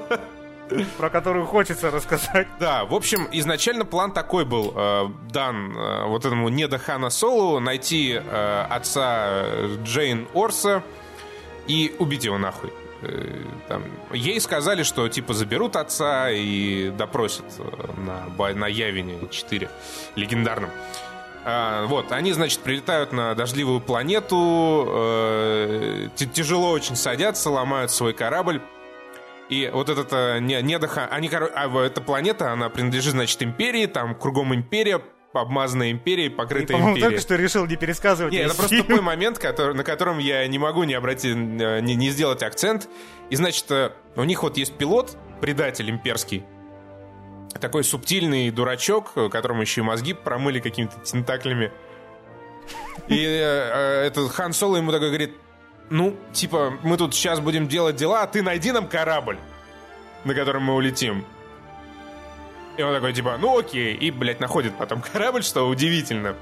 Про которую хочется рассказать. Да, в общем, изначально план такой был э, дан э, вот этому недо Хана Солу найти э, отца Джейн Орса и убить его нахуй. Э, там, ей сказали, что типа заберут отца и допросят э, на, на Явине 4 легендарном. А, вот, они, значит, прилетают на дождливую планету, э, тяжело очень садятся, ломают свой корабль. И вот этот э, не, недоха... Они, коро- а, эта планета, она принадлежит, значит, империи, там кругом империя, обмазанная империей, покрытая империей. только что решил не пересказывать Не, весь это просто такой момент, который, на котором я не могу не обратить, э, не, не сделать акцент. И, значит, э, у них вот есть пилот, предатель имперский, такой субтильный дурачок, э, которому еще и мозги промыли какими-то тентаклями. И э, этот Хан Соло ему такой говорит, ну, типа, мы тут сейчас будем делать дела, а ты найди нам корабль, на котором мы улетим. И он такой, типа, ну окей, и, блядь, находит потом корабль, что удивительно.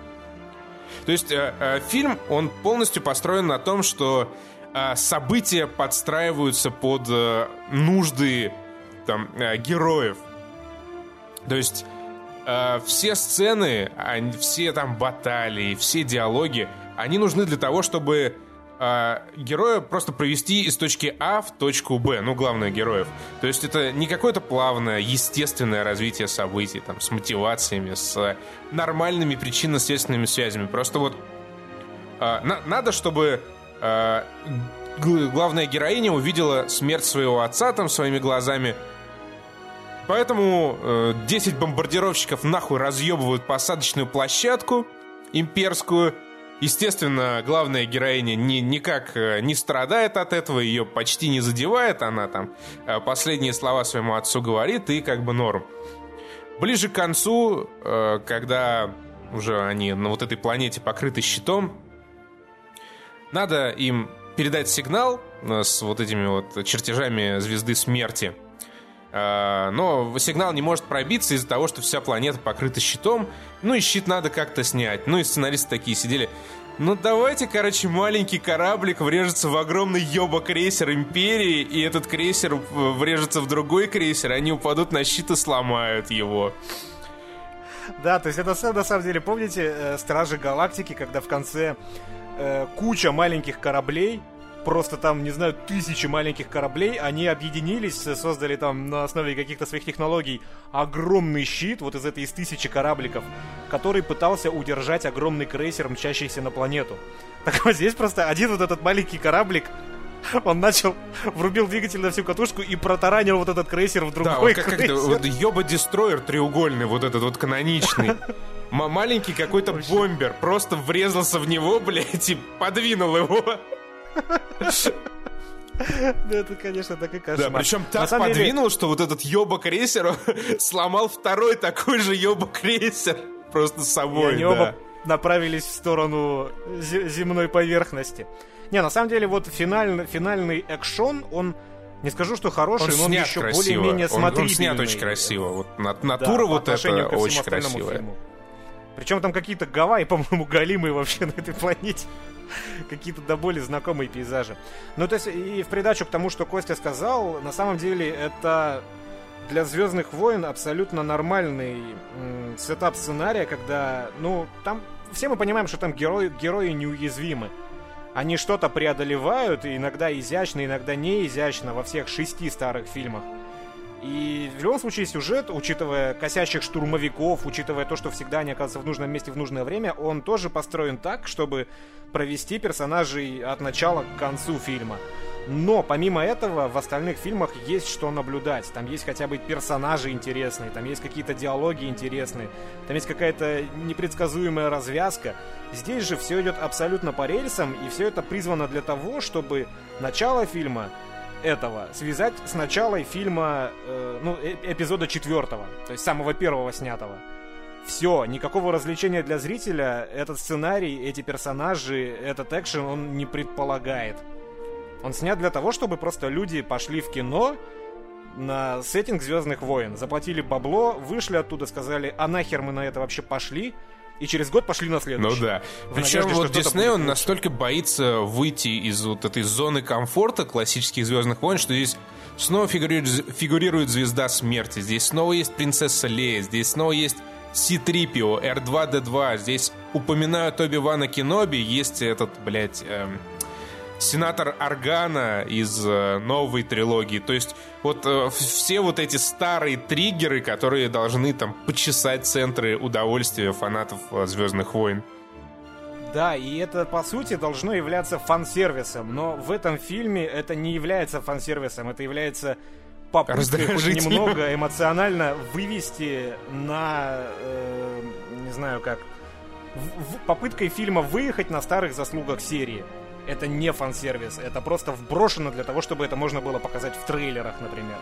То есть э, э, фильм, он полностью построен на том, что э, события подстраиваются под э, нужды там, э, героев. То есть э, все сцены, они- все там баталии, все диалоги, они нужны для того, чтобы э, героя просто провести из точки А в точку Б, ну, главных героев. То есть это не какое-то плавное, естественное развитие событий, там, с мотивациями, с нормальными причинно-следственными связями. Просто вот э, на- надо, чтобы г- главная героиня увидела смерть своего отца там своими глазами, Поэтому э, 10 бомбардировщиков нахуй разъебывают посадочную площадку имперскую Естественно, главная героиня ни, никак э, не страдает от этого, ее почти не задевает, она там э, последние слова своему отцу говорит, и как бы норм. Ближе к концу, э, когда уже они на вот этой планете покрыты щитом, надо им передать сигнал с вот этими вот чертежами звезды смерти. Но сигнал не может пробиться из-за того, что вся планета покрыта щитом. Ну и щит надо как-то снять. Ну и сценаристы такие сидели. Ну давайте, короче, маленький кораблик врежется в огромный ёба крейсер Империи, и этот крейсер врежется в другой крейсер, они упадут на щит и сломают его. Да, то есть это на самом деле, помните, э, Стражи Галактики, когда в конце э, куча маленьких кораблей просто там, не знаю, тысячи маленьких кораблей, они объединились, создали там на основе каких-то своих технологий огромный щит, вот из этой из тысячи корабликов, который пытался удержать огромный крейсер, мчащийся на планету. [LAUGHS] Так вот здесь просто один вот этот маленький кораблик [LAUGHS] он начал, врубил двигатель на всю катушку и протаранил вот этот крейсер в другой да, вот как, крейсер. Вот ёба-дестройер треугольный, вот этот вот каноничный. [LAUGHS] Маленький какой-то бомбер просто врезался в него, блядь, и подвинул его. Да это, конечно, так и кошмар. Да, причем так подвинул, что вот этот ёба крейсер [LAUGHS] сломал второй такой же ёба крейсер. Просто с собой, они оба направились в сторону земной поверхности. Не, на самом деле, вот финальный, финальный экшон, он не скажу, что хороший, он но он еще более-менее смотрибельный. Он, он снят очень красиво. Вот натура да, вот это очень красивая. Причем там какие-то Гавайи, [LAUGHS] по-моему, галимые вообще на этой планете. какие-то до боли знакомые пейзажи. Ну, то есть, и в придачу к тому, что Костя сказал, на самом деле это для Звездных войн абсолютно нормальный сетап сценария, когда, ну, там все мы понимаем, что там герои, герои неуязвимы. Они что-то преодолевают, иногда изящно, иногда не изящно, во всех шести старых фильмах. И в любом случае сюжет, учитывая косящих штурмовиков, учитывая то, что всегда они оказываются в нужном месте в нужное время, он тоже построен так, чтобы провести персонажей от начала к концу фильма. Но помимо этого в остальных фильмах есть что наблюдать. Там есть хотя бы персонажи интересные, там есть какие-то диалоги интересные, там есть какая-то непредсказуемая развязка. Здесь же все идет абсолютно по рельсам, и все это призвано для того, чтобы начало фильма этого связать с началом фильма, э, ну, э эпизода четвертого, то есть самого первого снятого. Все, никакого развлечения для зрителя этот сценарий, эти персонажи, этот экшен, он не предполагает. Он снят для того, чтобы просто люди пошли в кино на сеттинг Звездных войн, заплатили бабло, вышли оттуда, сказали, а нахер мы на это вообще пошли, и через год пошли на следующий. Ну да. Причем вот Дисней, он настолько боится выйти из вот этой зоны комфорта классических Звездных войн, что здесь снова фигурирует, фигурирует звезда смерти, здесь снова есть принцесса Лея, здесь снова есть C-3PO, R2-D2, здесь упоминают Оби-Вана Кеноби, есть этот, блядь, эм, сенатор Аргана из э, новой трилогии. То есть вот э, все вот эти старые триггеры, которые должны там почесать центры удовольствия фанатов э, Звездных войн. Да, и это, по сути, должно являться фан-сервисом, но в этом фильме это не является фан-сервисом, это является попыткой хоть немного эмоционально вывести на, э, не знаю как, в, в, попыткой фильма выехать на старых заслугах серии это не фан-сервис, это просто вброшено для того, чтобы это можно было показать в трейлерах, например.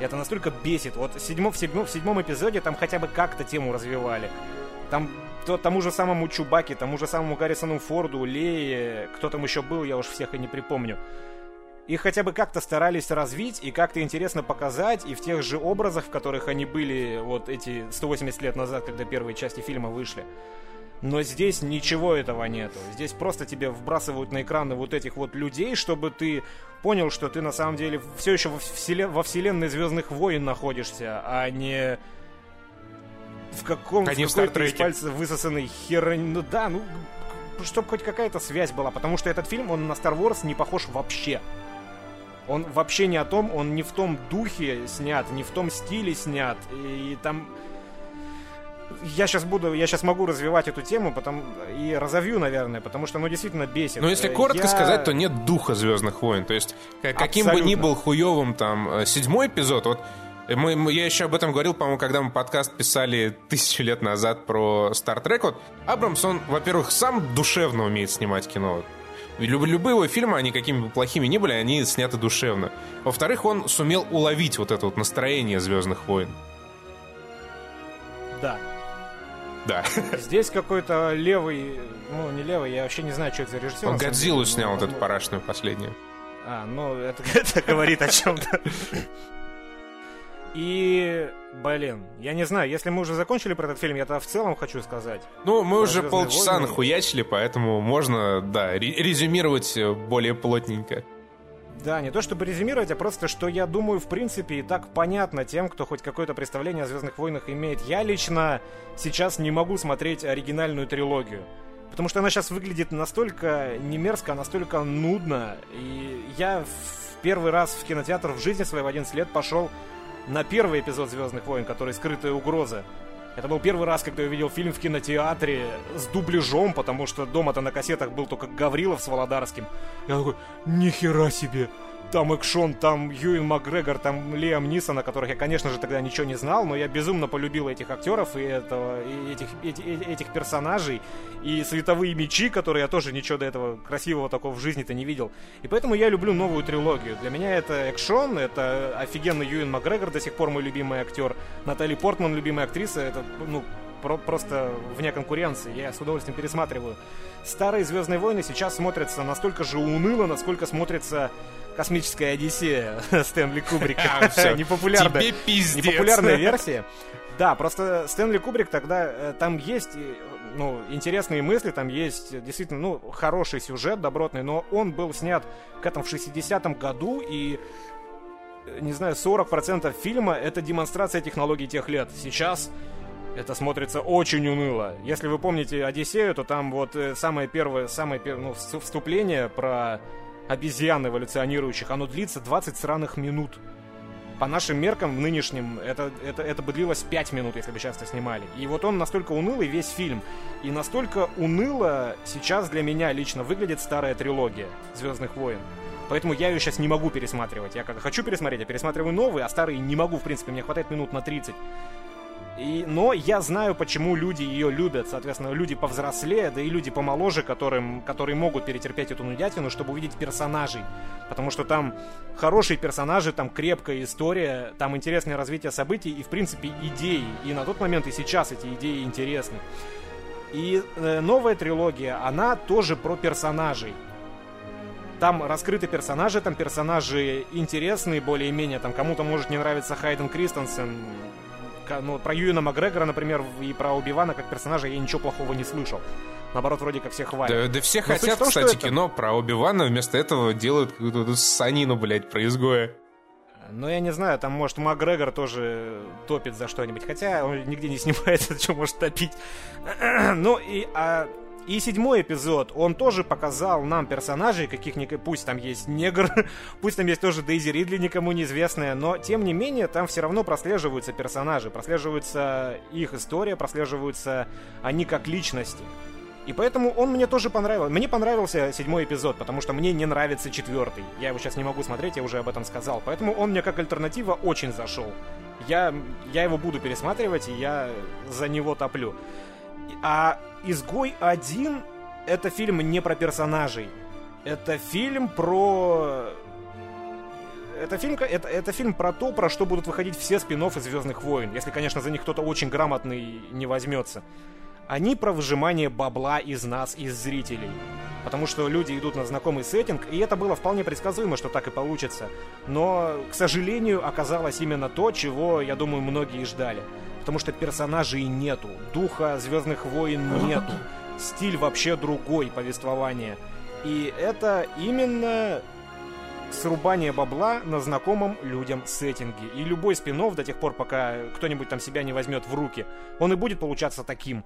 И это настолько бесит. Вот в седьмом, в седьмом, в седьмом эпизоде там хотя бы как-то тему развивали. Там то, тому же самому Чубаке, тому же самому Гаррисону Форду, Лее, кто там еще был, я уж всех и не припомню. Их хотя бы как-то старались развить и как-то интересно показать, и в тех же образах, в которых они были вот эти 180 лет назад, когда первые части фильма вышли. Но здесь ничего этого нету. Здесь просто тебе вбрасывают на экраны вот этих вот людей, чтобы ты понял, что ты на самом деле все еще во, вселен... во вселенной Звездных войн находишься, а не в каком а в какой-то из пальцев высосанный хер... Ну да, ну чтобы хоть какая-то связь была, потому что этот фильм, он на Star Wars не похож вообще. Он вообще не о том, он не в том духе снят, не в том стиле снят, и там я сейчас буду, я сейчас могу развивать эту тему, потом и разовью, наверное, потому что, ну, действительно бесит. Но если коротко я... сказать, то нет духа Звездных войн. То есть, каким Абсолютно. бы ни был хуевым там э, седьмой эпизод, вот Мы, мы, я еще об этом говорил, по-моему, когда мы подкаст писали тысячу лет назад про Star Trek. Вот Абрамс, он, во-первых, сам душевно умеет снимать кино. Люб, любые его фильмы, они какими бы плохими ни были, они сняты душевно. Во-вторых, он сумел уловить вот это вот настроение Звездных войн. Да. Да. Здесь какой-то левый, ну не левый, я вообще не знаю, что это за режиссер. Он Годзиллу деле, снял, но- вот эту ну, парашную последнюю. А, ну это, [LAUGHS] это говорит о чем-то. И, блин, я не знаю, если мы уже закончили про этот фильм, я тогда в целом хочу сказать. Ну, мы уже «Звездные полчаса войны». нахуячили, поэтому можно, да, ре- резюмировать э, более плотненько. Да, не то чтобы резюмировать, а просто, что я думаю, в принципе, и так понятно тем, кто хоть какое-то представление о Звездных войнах имеет. Я лично сейчас не могу смотреть оригинальную трилогию. Потому что она сейчас выглядит настолько не мерзко, настолько нудно. И я в первый раз в кинотеатр в жизни своей в 11 лет пошел на первый эпизод Звездных войн, который скрытая угроза. Это был первый раз, когда я увидел фильм в кинотеатре с дубляжом, потому что дома-то на кассетах был только Гаврилов с Володарским. Я такой, нихера себе! Там экшон, там Юин Макгрегор, там Лиам Нисон, о которых я, конечно же, тогда ничего не знал, но я безумно полюбил этих актеров и, этого, и этих, эти- э- этих персонажей, и световые мечи, которые я тоже ничего до этого красивого такого в жизни-то не видел. И поэтому я люблю новую трилогию. Для меня это экшон, это офигенный Юин Макгрегор, до сих пор мой любимый актер, Натали Портман, любимая актриса, это, ну, про- просто вне конкуренции. Я с удовольствием пересматриваю. Старые Звездные войны сейчас смотрятся настолько же уныло, насколько смотрится космическая Одиссея [LAUGHS] Стэнли Кубрика. [LAUGHS] [LAUGHS] Непопулярная. Тебе пиздец. Непопулярная версия. Да, просто Стэнли Кубрик тогда, э, там есть, э, ну, интересные мысли, там есть действительно, ну, хороший сюжет, добротный, но он был снят к этому в 60-м году, и, э, не знаю, 40% фильма — это демонстрация технологий тех лет. Сейчас это смотрится очень уныло. Если вы помните Одиссею, то там вот самое первое, самое первое, ну, вс- вступление про обезьян эволюционирующих, оно длится 20 сраных минут. По нашим меркам, в нынешнем, это, это, это бы длилось 5 минут, если бы сейчас это снимали. И вот он настолько унылый, весь фильм. И настолько уныло сейчас для меня лично выглядит старая трилогия Звездных войн. Поэтому я ее сейчас не могу пересматривать. Я как хочу пересмотреть, я пересматриваю новые, а старые не могу, в принципе, мне хватает минут на 30. И, но я знаю, почему люди ее любят. Соответственно, люди повзрослее, да и люди помоложе, которым, которые могут перетерпеть эту нудятину, чтобы увидеть персонажей. Потому что там хорошие персонажи, там крепкая история, там интересное развитие событий и, в принципе, идеи. И на тот момент и сейчас эти идеи интересны. И э, новая трилогия, она тоже про персонажей. Там раскрыты персонажи, там персонажи интересные более-менее. Там кому-то может не нравиться Хайден Кристенсен. Ну, про Юина Макгрегора, например, и про Убивана как персонажа я ничего плохого не слышал. Наоборот, вроде как все хвалят. Да, да все Но хотят, том, кстати, это- кино про Оби-Вана, вместо этого делают какую-то санину, блядь, про изгоя. Ну, я не знаю, там, может, Макгрегор тоже топит за что-нибудь. Хотя он нигде не снимается, [LAUGHS] что может топить. [CLEARS THROAT] ну, и, а, и седьмой эпизод, он тоже показал нам персонажей, каких-нибудь, пусть там есть негр, [LAUGHS] пусть там есть тоже Дейзи Ридли, никому неизвестная, но, тем не менее, там все равно прослеживаются персонажи, прослеживается их история, прослеживаются они как личности. И поэтому он мне тоже понравился. Мне понравился седьмой эпизод, потому что мне не нравится четвертый. Я его сейчас не могу смотреть, я уже об этом сказал. Поэтому он мне как альтернатива очень зашел. Я, я его буду пересматривать, и я за него топлю. А «Изгой один» — это фильм не про персонажей. Это фильм про... Это фильм, это, это фильм про то, про что будут выходить все спин из «Звездных войн», если, конечно, за них кто-то очень грамотный не возьмется. Они про выжимание бабла из нас, из зрителей. Потому что люди идут на знакомый сеттинг, и это было вполне предсказуемо, что так и получится. Но, к сожалению, оказалось именно то, чего, я думаю, многие ждали. Потому что персонажей нету, духа Звездных войн нету, стиль вообще другой повествования. И это именно срубание бабла на знакомом людям сеттинге. И любой спин до тех пор, пока кто-нибудь там себя не возьмет в руки, он и будет получаться таким.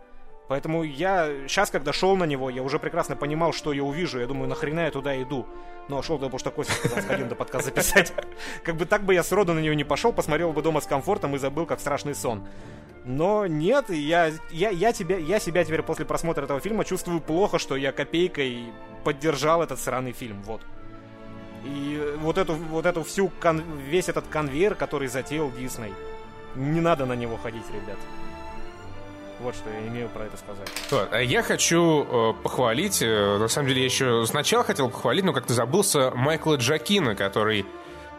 Поэтому я сейчас, когда шел на него, я уже прекрасно понимал, что я увижу. Я думаю, нахрена я туда иду. Но шел туда, потому что Костя сказал, сходил до подкаст записать. [LAUGHS] Как бы так бы я сроду на него не пошел, посмотрел бы дома с комфортом и забыл, как страшный сон. Но нет, я, я, я, тебя, я себя теперь после просмотра этого фильма чувствую плохо, что я копейкой поддержал этот сраный фильм. Вот. И вот эту, вот эту всю, кон, весь этот конвейер, который затеял Дисней, не надо на него ходить, ребят. Вот что я имею про это сказать. А я хочу э, похвалить, э, на самом деле я еще сначала хотел похвалить, но как-то забылся Майкла Джакина, который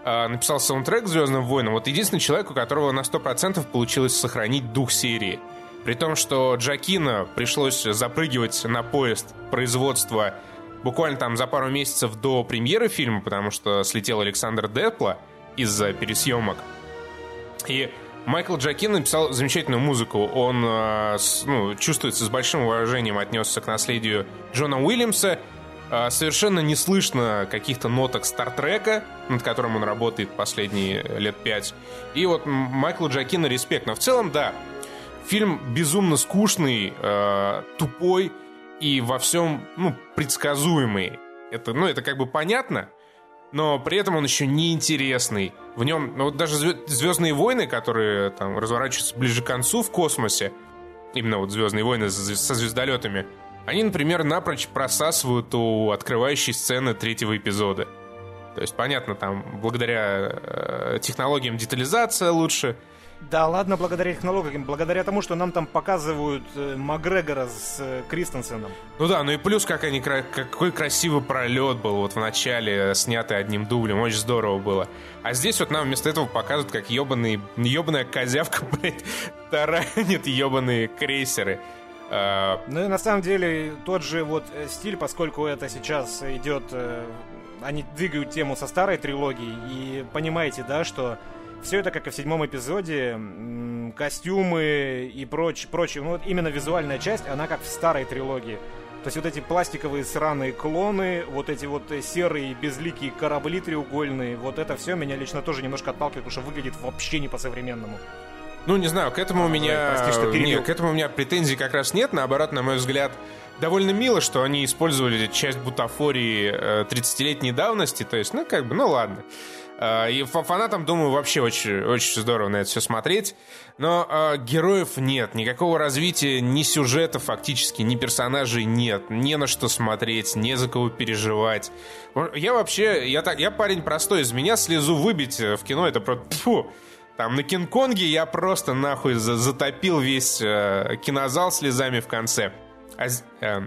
э, написал саундтрек «Звездным войнам». Вот единственный человек, у которого на 100% получилось сохранить дух серии. При том, что Джакина пришлось запрыгивать на поезд производства буквально там за пару месяцев до премьеры фильма, потому что слетел Александр Депла из-за пересъемок. И Майкл Джакин написал замечательную музыку. Он э, ну, чувствуется с большим уважением отнесся к наследию Джона Уильямса. Э, совершенно не слышно каких-то ноток Стартрека, над которым он работает последние лет пять. И вот Майклу Джакина респект. Но в целом, да, фильм безумно скучный, э, тупой и во всем, ну, предсказуемый. Это, ну, это как бы понятно, но при этом он еще неинтересный. В нем, ну вот даже Звездные войны, которые там разворачиваются ближе к концу в космосе, именно вот Звездные войны со звездолетами, они, например, напрочь просасывают у открывающей сцены третьего эпизода. То есть, понятно, там, благодаря э, технологиям детализация лучше, да ладно, благодаря технологиям, благодаря тому, что нам там показывают э, Макгрегора с э, Кристенсеном. Ну да, ну и плюс, как они, какой красивый пролет был вот в начале, снятый одним дублем, очень здорово было. А здесь вот нам вместо этого показывают, как ебаный, ебаная козявка, [LAUGHS] блядь, таранит ебаные крейсеры. А... Ну и на самом деле тот же вот э, стиль, поскольку это сейчас идет... Э, они двигают тему со старой трилогии, и понимаете, да, что все это, как и в седьмом эпизоде, костюмы и проч, прочее, ну вот именно визуальная часть, она как в старой трилогии. То есть вот эти пластиковые сраные клоны, вот эти вот серые безликие корабли треугольные, вот это все меня лично тоже немножко отталкивает, потому что выглядит вообще не по-современному. Ну, не знаю, к этому у меня... Прости, что Нет, к этому у меня претензий как раз нет. Наоборот, на мой взгляд, довольно мило, что они использовали часть бутафории 30-летней э, давности. То есть, ну, как бы, ну, ладно. А, и фанатам, думаю, вообще очень, очень здорово на это все смотреть. Но э, героев нет, никакого развития ни сюжета фактически, ни персонажей нет. Не на что смотреть, не за кого переживать. Я вообще, я, так, я парень простой, из меня слезу выбить э, в кино, это просто... Фу, там на Кинг-Конге я просто нахуй затопил весь э, кинозал слезами в конце. А, э,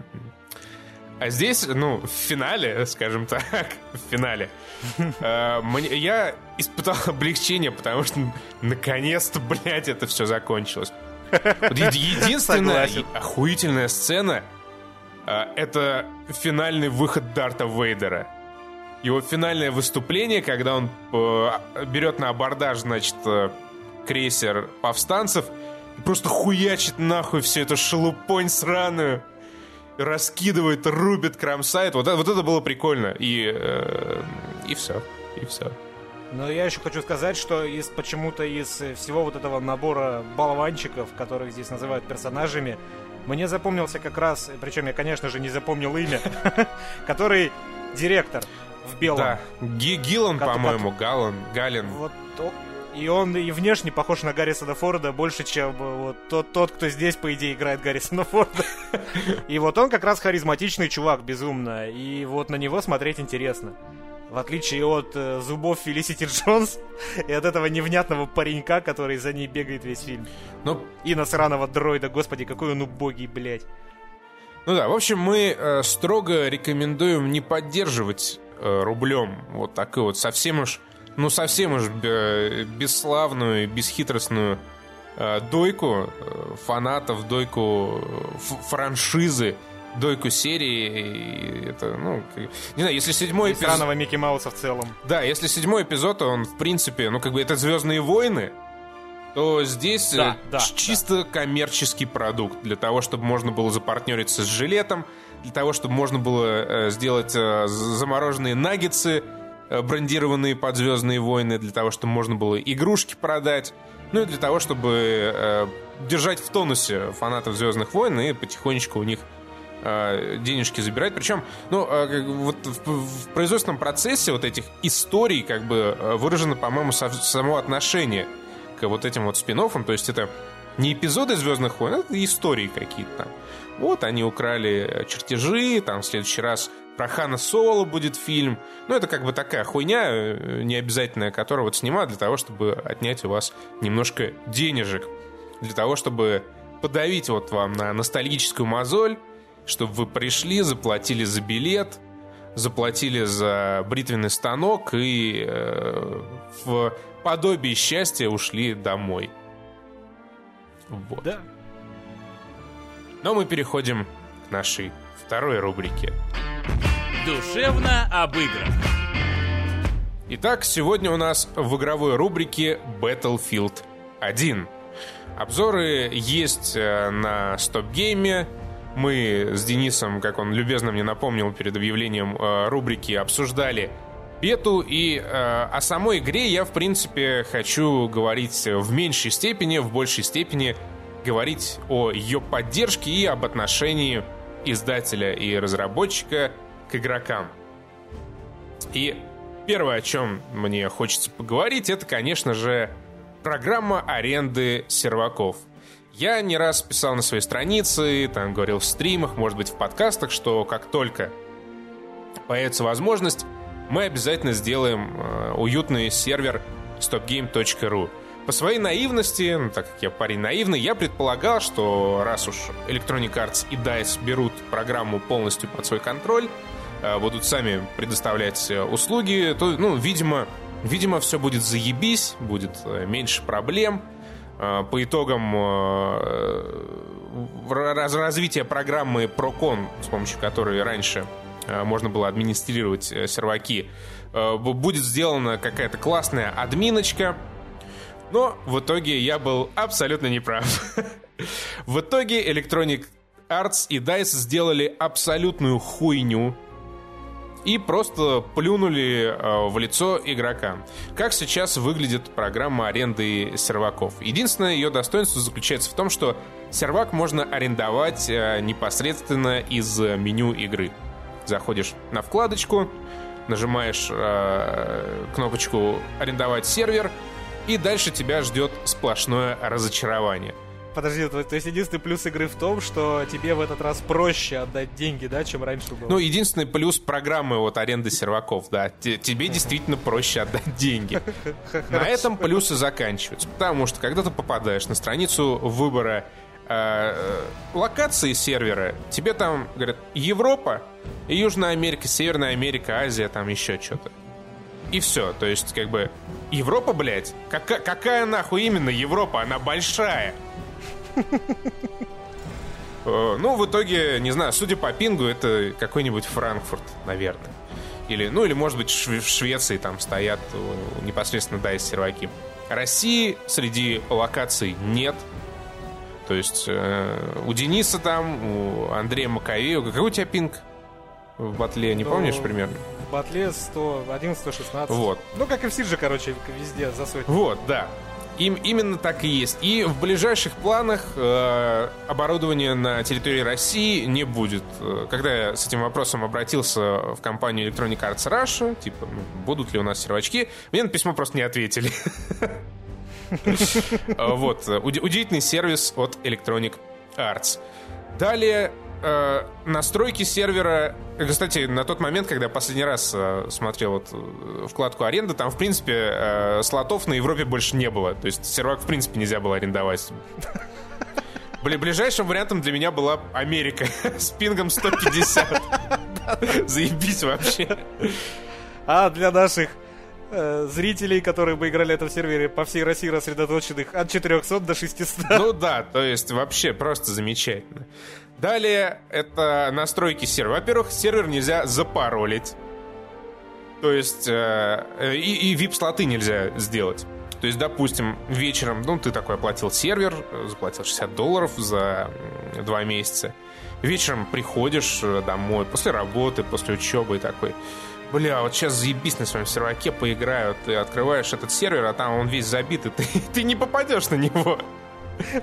а здесь, ну, в финале, скажем так, [LAUGHS] в финале, э, я испытал [LAUGHS] облегчение, потому что наконец-то, блядь, это все закончилось. единственная охуительная сцена э, это финальный выход Дарта Вейдера. Его финальное выступление, когда он э, берет на абордаж, значит, крейсер повстанцев, и просто хуячит нахуй всю эту шелупонь сраную раскидывает, рубит, кромсает. Вот, вот это было прикольно. И, э, и все. И все. Но я еще хочу сказать, что из почему-то из всего вот этого набора болванчиков, которых здесь называют персонажами, мне запомнился как раз, причем я, конечно же, не запомнил имя, [LAUGHS] который директор в белом. Да, Гиллан, по-моему, Галан, Галин. Вот и он и внешне похож на Гаррисона Форда больше, чем э, вот тот, тот, кто здесь, по идее, играет Гаррисона Форда. И вот он как раз харизматичный чувак, безумно. И вот на него смотреть интересно. В отличие от э, зубов Фелисити Джонс [LAUGHS] и от этого невнятного паренька, который за ней бегает весь фильм. Ну, и на сраного дроида, господи, какой он убогий, блядь. Ну да, в общем, мы э, строго рекомендуем не поддерживать э, рублем вот такой вот совсем уж ну, совсем уж бесславную, бесхитростную э, дойку э, фанатов, дойку франшизы, дойку серии. Это, ну, не знаю, если седьмой эпизод... Странного Микки Мауса в целом. Да, если седьмой эпизод, он, в принципе, ну, как бы это «Звездные войны», то здесь да, э, да, чисто да. коммерческий продукт для того, чтобы можно было запартнериться с жилетом, для того, чтобы можно было сделать замороженные наггетсы, Э, брендированные под «Звездные войны», для того, чтобы можно было игрушки продать, ну и для того, чтобы э, держать в тонусе фанатов «Звездных войн» и потихонечку у них э, денежки забирать. Причем, ну, э, вот в, в производственном процессе вот этих историй как бы э, выражено, по-моему, само отношение к вот этим вот спин -оффам. То есть это не эпизоды «Звездных войн», это истории какие-то. Вот они украли чертежи, там в следующий раз про Хана Соло будет фильм. Ну, это как бы такая хуйня э, необязательная, которую вот снимают для того, чтобы отнять у вас немножко денежек. Для того, чтобы подавить вот вам на ностальгическую мозоль, чтобы вы пришли, заплатили за билет, заплатили за бритвенный станок и э, в подобие счастья ушли домой. Вот. Да. Но мы переходим к нашей второй рубрике. Душевно об играх. Итак, сегодня у нас в игровой рубрике Battlefield 1. Обзоры есть э, на стоп-гейме. Мы с Денисом, как он любезно мне напомнил перед объявлением э, рубрики, обсуждали бету. И э, о самой игре я, в принципе, хочу говорить в меньшей степени, в большей степени говорить о ее поддержке и об отношении издателя и разработчика к игрокам. И первое, о чем мне хочется поговорить, это, конечно же, программа аренды серваков. Я не раз писал на своей странице, там говорил в стримах, может быть в подкастах, что как только появится возможность, мы обязательно сделаем э, уютный сервер stopgame.ru. По своей наивности, ну, так как я парень наивный, я предполагал, что раз уж Electronic Arts и DICE берут программу полностью под свой контроль, э, будут сами предоставлять э, услуги, то, ну, видимо, видимо, все будет заебись, будет э, меньше проблем. По итогам развития программы Procon, с помощью которой раньше можно было администрировать серваки, будет сделана какая-то классная админочка, но в итоге я был абсолютно неправ. В итоге Electronic Arts и DICE сделали абсолютную хуйню и просто плюнули э, в лицо игрокам. Как сейчас выглядит программа аренды серваков? Единственное ее достоинство заключается в том, что сервак можно арендовать э, непосредственно из меню игры. Заходишь на вкладочку, нажимаешь э, кнопочку «Арендовать сервер», и дальше тебя ждет сплошное разочарование. Подожди, то, то есть единственный плюс игры в том, что тебе в этот раз проще отдать деньги, да, чем раньше было? Ну, единственный плюс программы вот аренды серваков, да. Тебе действительно проще отдать деньги. [LAUGHS] На этом плюсы заканчиваются. Потому что когда ты попадаешь на страницу выбора э, э, локации сервера, тебе там говорят Европа, Южная Америка, Северная Америка, Азия, там еще что-то. И все. То есть, как бы, Европа, блядь? Какая, какая нахуй именно Европа? Она большая. [LAUGHS] Э, ну, в итоге, не знаю, судя по пингу, это какой-нибудь Франкфурт, наверное. Или, ну, или, может быть, в Швеции там стоят э, непосредственно DICE серваки. России среди локаций нет. То есть э, у Дениса там, у Андрея Маковеева. Какой у тебя пинг в батле, не ну, помнишь примерно? батле 111-116. Вот. Ну, как и в Сидже, короче, везде за сотню. Вот, да. Им именно так и есть. И в ближайших планах э, оборудования на территории России не будет. Э, когда я с этим вопросом обратился в компанию Electronic Arts Russia, типа, ну, будут ли у нас сервачки, мне на письмо просто не ответили. [LAUGHS] Вот. Удивительный сервис от Electronic Arts. Далее э, настройки сервера... Кстати, на тот момент, когда я последний раз э, смотрел вот, э, вкладку аренды, там, в принципе, э, слотов на Европе больше не было. То есть сервак, в принципе, нельзя было арендовать. Бли ближайшим вариантом для меня была Америка [LAUGHS] с пингом 150. [LAUGHS] Заебись вообще. А для наших э, зрителей, которые бы играли это в сервере по всей России рассредоточенных от 400 до 600. Ну да, то есть вообще просто замечательно. Далее это настройки сервера. Во-первых, сервер нельзя запаролить. То есть э, и, и VIP-слоты нельзя сделать. То есть, допустим, вечером, ну, ты такой оплатил сервер, заплатил 60 долларов за два месяца. Вечером приходишь э, домой после работы, после учебы и такой, бля, вот сейчас заебись на своем серваке, поиграю. Ты открываешь этот сервер, а там он весь забит, и ты, [LAUGHS] ты не попадешь на него.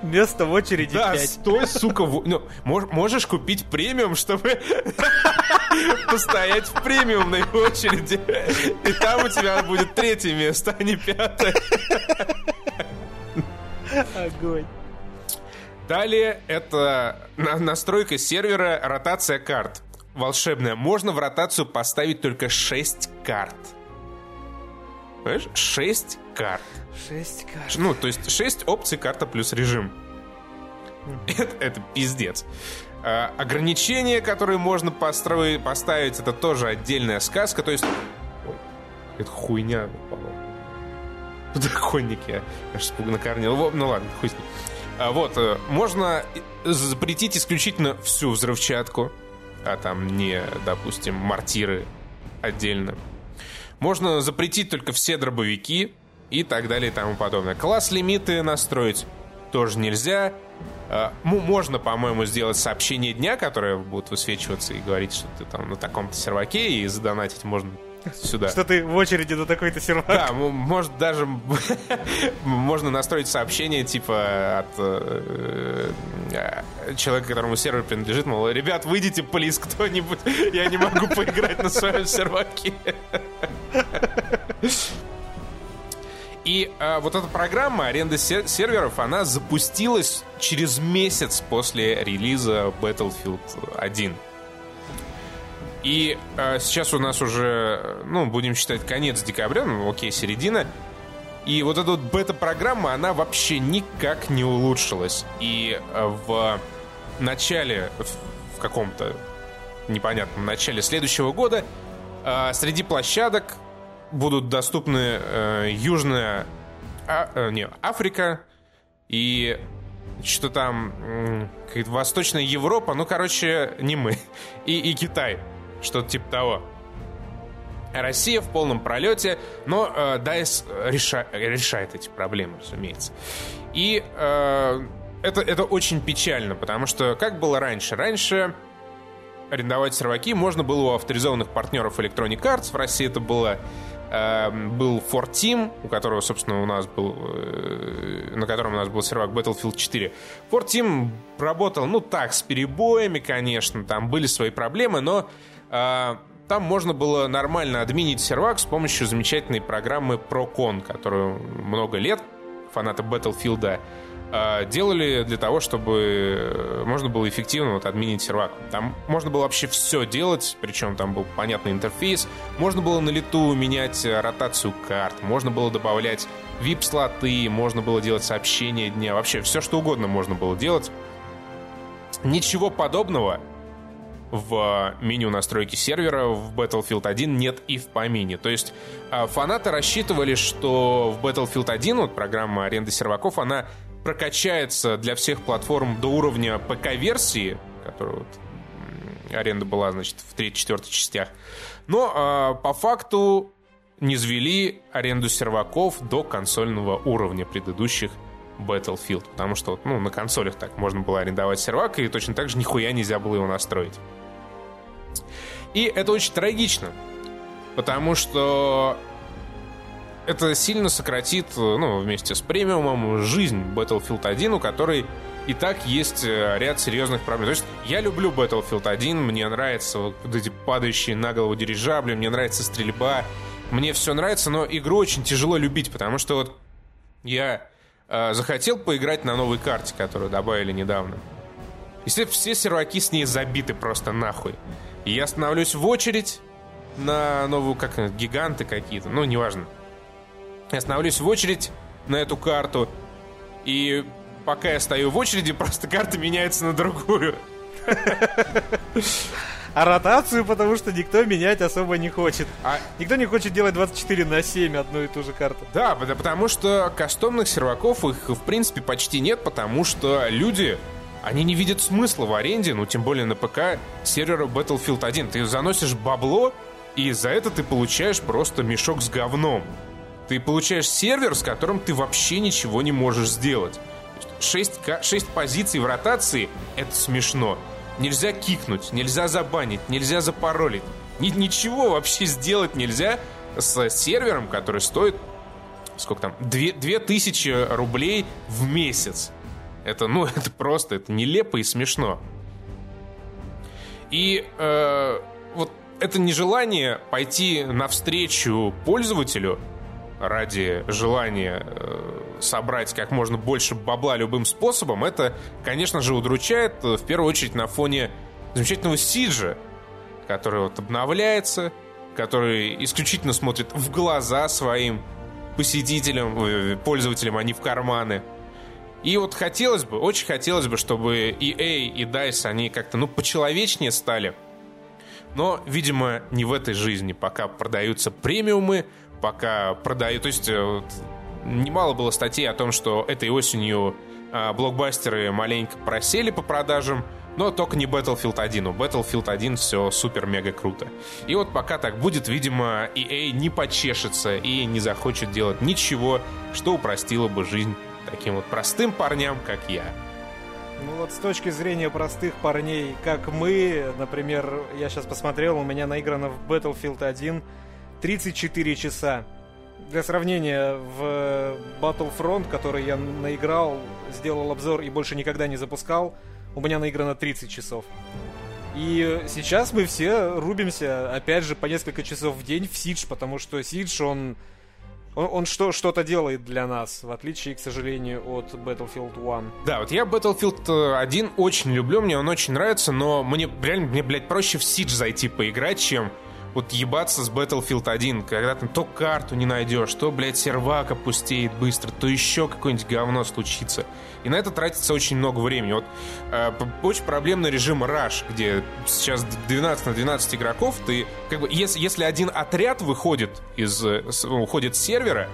Место в очереди да, 5. стой, сука. В... Ну, можешь купить премиум, чтобы [LAUGHS] постоять в премиумной очереди. И там у тебя будет третье место, а не пятое. Огонь. Далее это настройка сервера, ротация карт. Волшебная. Можно в ротацию поставить только 6 карт. Понимаешь? 6 карт. 6 карт. Ну, то есть 6 опций карта плюс режим. Это, это пиздец. А, ограничения, которые можно построить, поставить, это тоже отдельная сказка. То есть... Ой, это хуйня упала. Подоконник я аж. Во- Ну ладно, хуй с ним. А, Вот, э, можно запретить исключительно всю взрывчатку, а там не, допустим, мортиры отдельно. Можно запретить только все дробовики и так далее и тому подобное. Класс-лимиты настроить тоже нельзя. А, му- Можно, по-моему, сделать сообщение дня, которое будет высвечиваться и говорить, что ты там на таком-то серваке, и задонатить можно сюда. Что ты в очереди на такой-то сервак? Да, может даже [LAUGHS] можно настроить сообщение типа от э, э, человека, которому сервер принадлежит, мол, ребят, выйдите, плиз, кто-нибудь, [LAUGHS] я не могу поиграть на своем серваке. И э, вот эта программа аренды сер- серверов, она запустилась через месяц после релиза Battlefield 1. И э, сейчас у нас уже, ну, будем считать, конец декабря, ну, окей, середина. И вот эта вот бета-программа, она вообще никак не улучшилась. И э, в начале, в, в каком-то непонятном начале следующего года э, среди площадок будут доступны э, Южная а, э, не, Африка и что там какая-то Восточная Европа, ну, короче, не мы, [LAUGHS] и, и Китай, что-то типа того. Россия в полном пролете, но э, DICE реша- решает эти проблемы, разумеется. И э, это, это очень печально, потому что как было раньше? Раньше арендовать серваки можно было у авторизованных партнеров Electronic Arts. В России это было э, был Ford Team, у которого, собственно, у нас был, э, на котором у нас был сервак Battlefield 4. Ford Team работал, ну так, с перебоями, конечно, там были свои проблемы, но там можно было нормально админить сервак с помощью замечательной программы ProCon, которую много лет фанаты Battlefield э, делали для того, чтобы можно было эффективно вот админить сервак. Там можно было вообще все делать, причем там был понятный интерфейс. Можно было на лету менять э, ротацию карт, можно было добавлять VIP-слоты, можно было делать сообщения дня, вообще все что угодно можно было делать. Ничего подобного в меню настройки сервера в Battlefield 1 нет и в помине. То есть а, фанаты рассчитывали, что в Battlefield 1, вот программа аренды серваков, она прокачается для всех платформ до уровня ПК-версии, которая вот, аренда была, значит, в 3-4 частях. Но а, по факту не звели аренду серваков до консольного уровня предыдущих Battlefield. Потому что ну, на консолях так можно было арендовать сервак, и точно так же нихуя нельзя было его настроить. И это очень трагично, потому что это сильно сократит, ну, вместе с премиумом, жизнь Battlefield 1, у которой и так есть э, ряд серьезных проблем. То есть я люблю Battlefield 1, мне нравятся вот эти падающие на голову дирижабли, мне нравится стрельба, мне все нравится, но игру очень тяжело любить, потому что вот я захотел поиграть на новой карте, которую добавили недавно. Если все серваки с ней забиты просто нахуй. И я становлюсь в очередь на новую, как гиганты какие-то, ну, неважно. Я становлюсь в очередь на эту карту, и пока я стою в очереди, [LAUGHS] просто карта меняется на другую. А ротацию, потому что никто менять особо не хочет. А Никто не хочет делать 24 на 7 одну и ту же карту. Да, пот- потому что кастомных серваков их в принципе почти нет, потому что люди, они не видят смысла в аренде, ну тем более на ПК сервера Battlefield 1. Ты заносишь бабло, и за это ты получаешь просто мешок с говном. Ты получаешь сервер, с которым ты вообще ничего не можешь сделать. 6, 6 позиций в ротации — это смешно. Нельзя кикнуть, нельзя забанить, нельзя запаролить. Ни- ничего вообще сделать нельзя с сервером, который стоит сколько там, две, две тысячи рублей в месяц. Это, ну, [LAUGHS] это просто, это нелепо и смешно. И э, вот это нежелание пойти навстречу пользователю ради желания э, собрать как можно больше бабла любым способом, это, конечно же, удручает, э, в первую очередь, на фоне замечательного Сиджа, который вот обновляется, который исключительно смотрит в глаза своим посетителям, э, пользователям, а не в карманы. И вот хотелось бы, очень хотелось бы, чтобы EA и DICE, они как-то, ну, почеловечнее стали. Но, видимо, не в этой жизни. Пока продаются премиумы, пока продают... То есть, э, немало было статей о том, что этой осенью а, блокбастеры маленько просели по продажам, но только не Battlefield 1. У Battlefield 1 все супер-мега круто. И вот пока так будет, видимо, EA не почешется и не захочет делать ничего, что упростило бы жизнь таким вот простым парням, как я. Ну вот с точки зрения простых парней, как мы, например, я сейчас посмотрел, у меня наиграно в Battlefield 1 34 часа. Для сравнения, в Battlefront, который я наиграл, сделал обзор и больше никогда не запускал, у меня наиграно 30 часов. И сейчас мы все рубимся, опять же, по несколько часов в день в Сидж, потому что Сидж, он он, он что, что-то делает для нас, в отличие, к сожалению, от Battlefield 1. Да, вот я Battlefield 1 очень люблю, мне он очень нравится, но мне реально, мне, блядь, проще в Siege зайти поиграть, чем вот ебаться с Battlefield 1, когда ты то карту не найдешь, то, блядь, сервак опустеет быстро, то еще какое-нибудь говно случится. И на это тратится очень много времени. Вот э, очень проблемный режим Rush, где сейчас 12 на 12 игроков, ты как бы, если, если один отряд выходит из, уходит с сервера,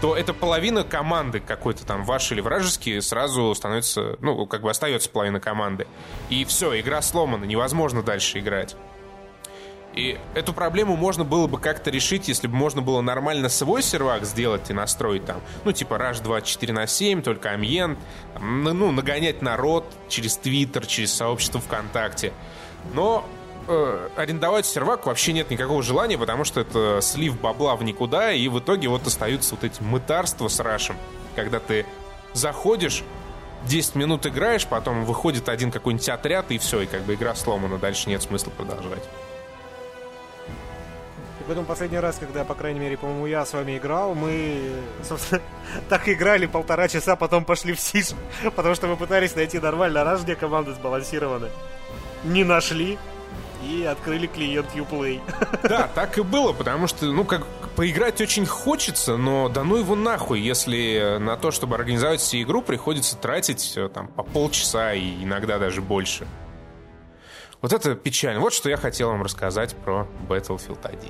то это половина команды какой-то там, ваш или вражеский, сразу становится, ну, как бы остается половина команды. И все, игра сломана, невозможно дальше играть. И эту проблему можно было бы как-то решить, если бы можно было нормально свой сервак сделать и настроить там, ну, типа Rush 24 на 7, только Амьен, ну, нагонять народ через Твиттер, через сообщество ВКонтакте. Но э, арендовать сервак вообще нет никакого желания, потому что это слив бабла в никуда, и в итоге вот остаются вот эти мытарства с Рашем, когда ты заходишь, 10 минут играешь, потом выходит один какой-нибудь отряд, и все, и как бы игра сломана, дальше нет смысла продолжать. И поэтому последний раз, когда, по крайней мере, по-моему, я с вами играл, мы, собственно, [LAUGHS] так играли полтора часа, потом пошли в Сидж, потому что мы пытались найти нормально раз, где команды сбалансированы. Не нашли, и открыли клиент Uplay. [LAUGHS] Да, так и было, потому что, ну, как поиграть очень хочется, но да ну его нахуй, если на то, чтобы организовать себе игру, приходится тратить э, там по полчаса и иногда даже больше. Вот это печально. Вот что я хотел вам рассказать про Battlefield 1.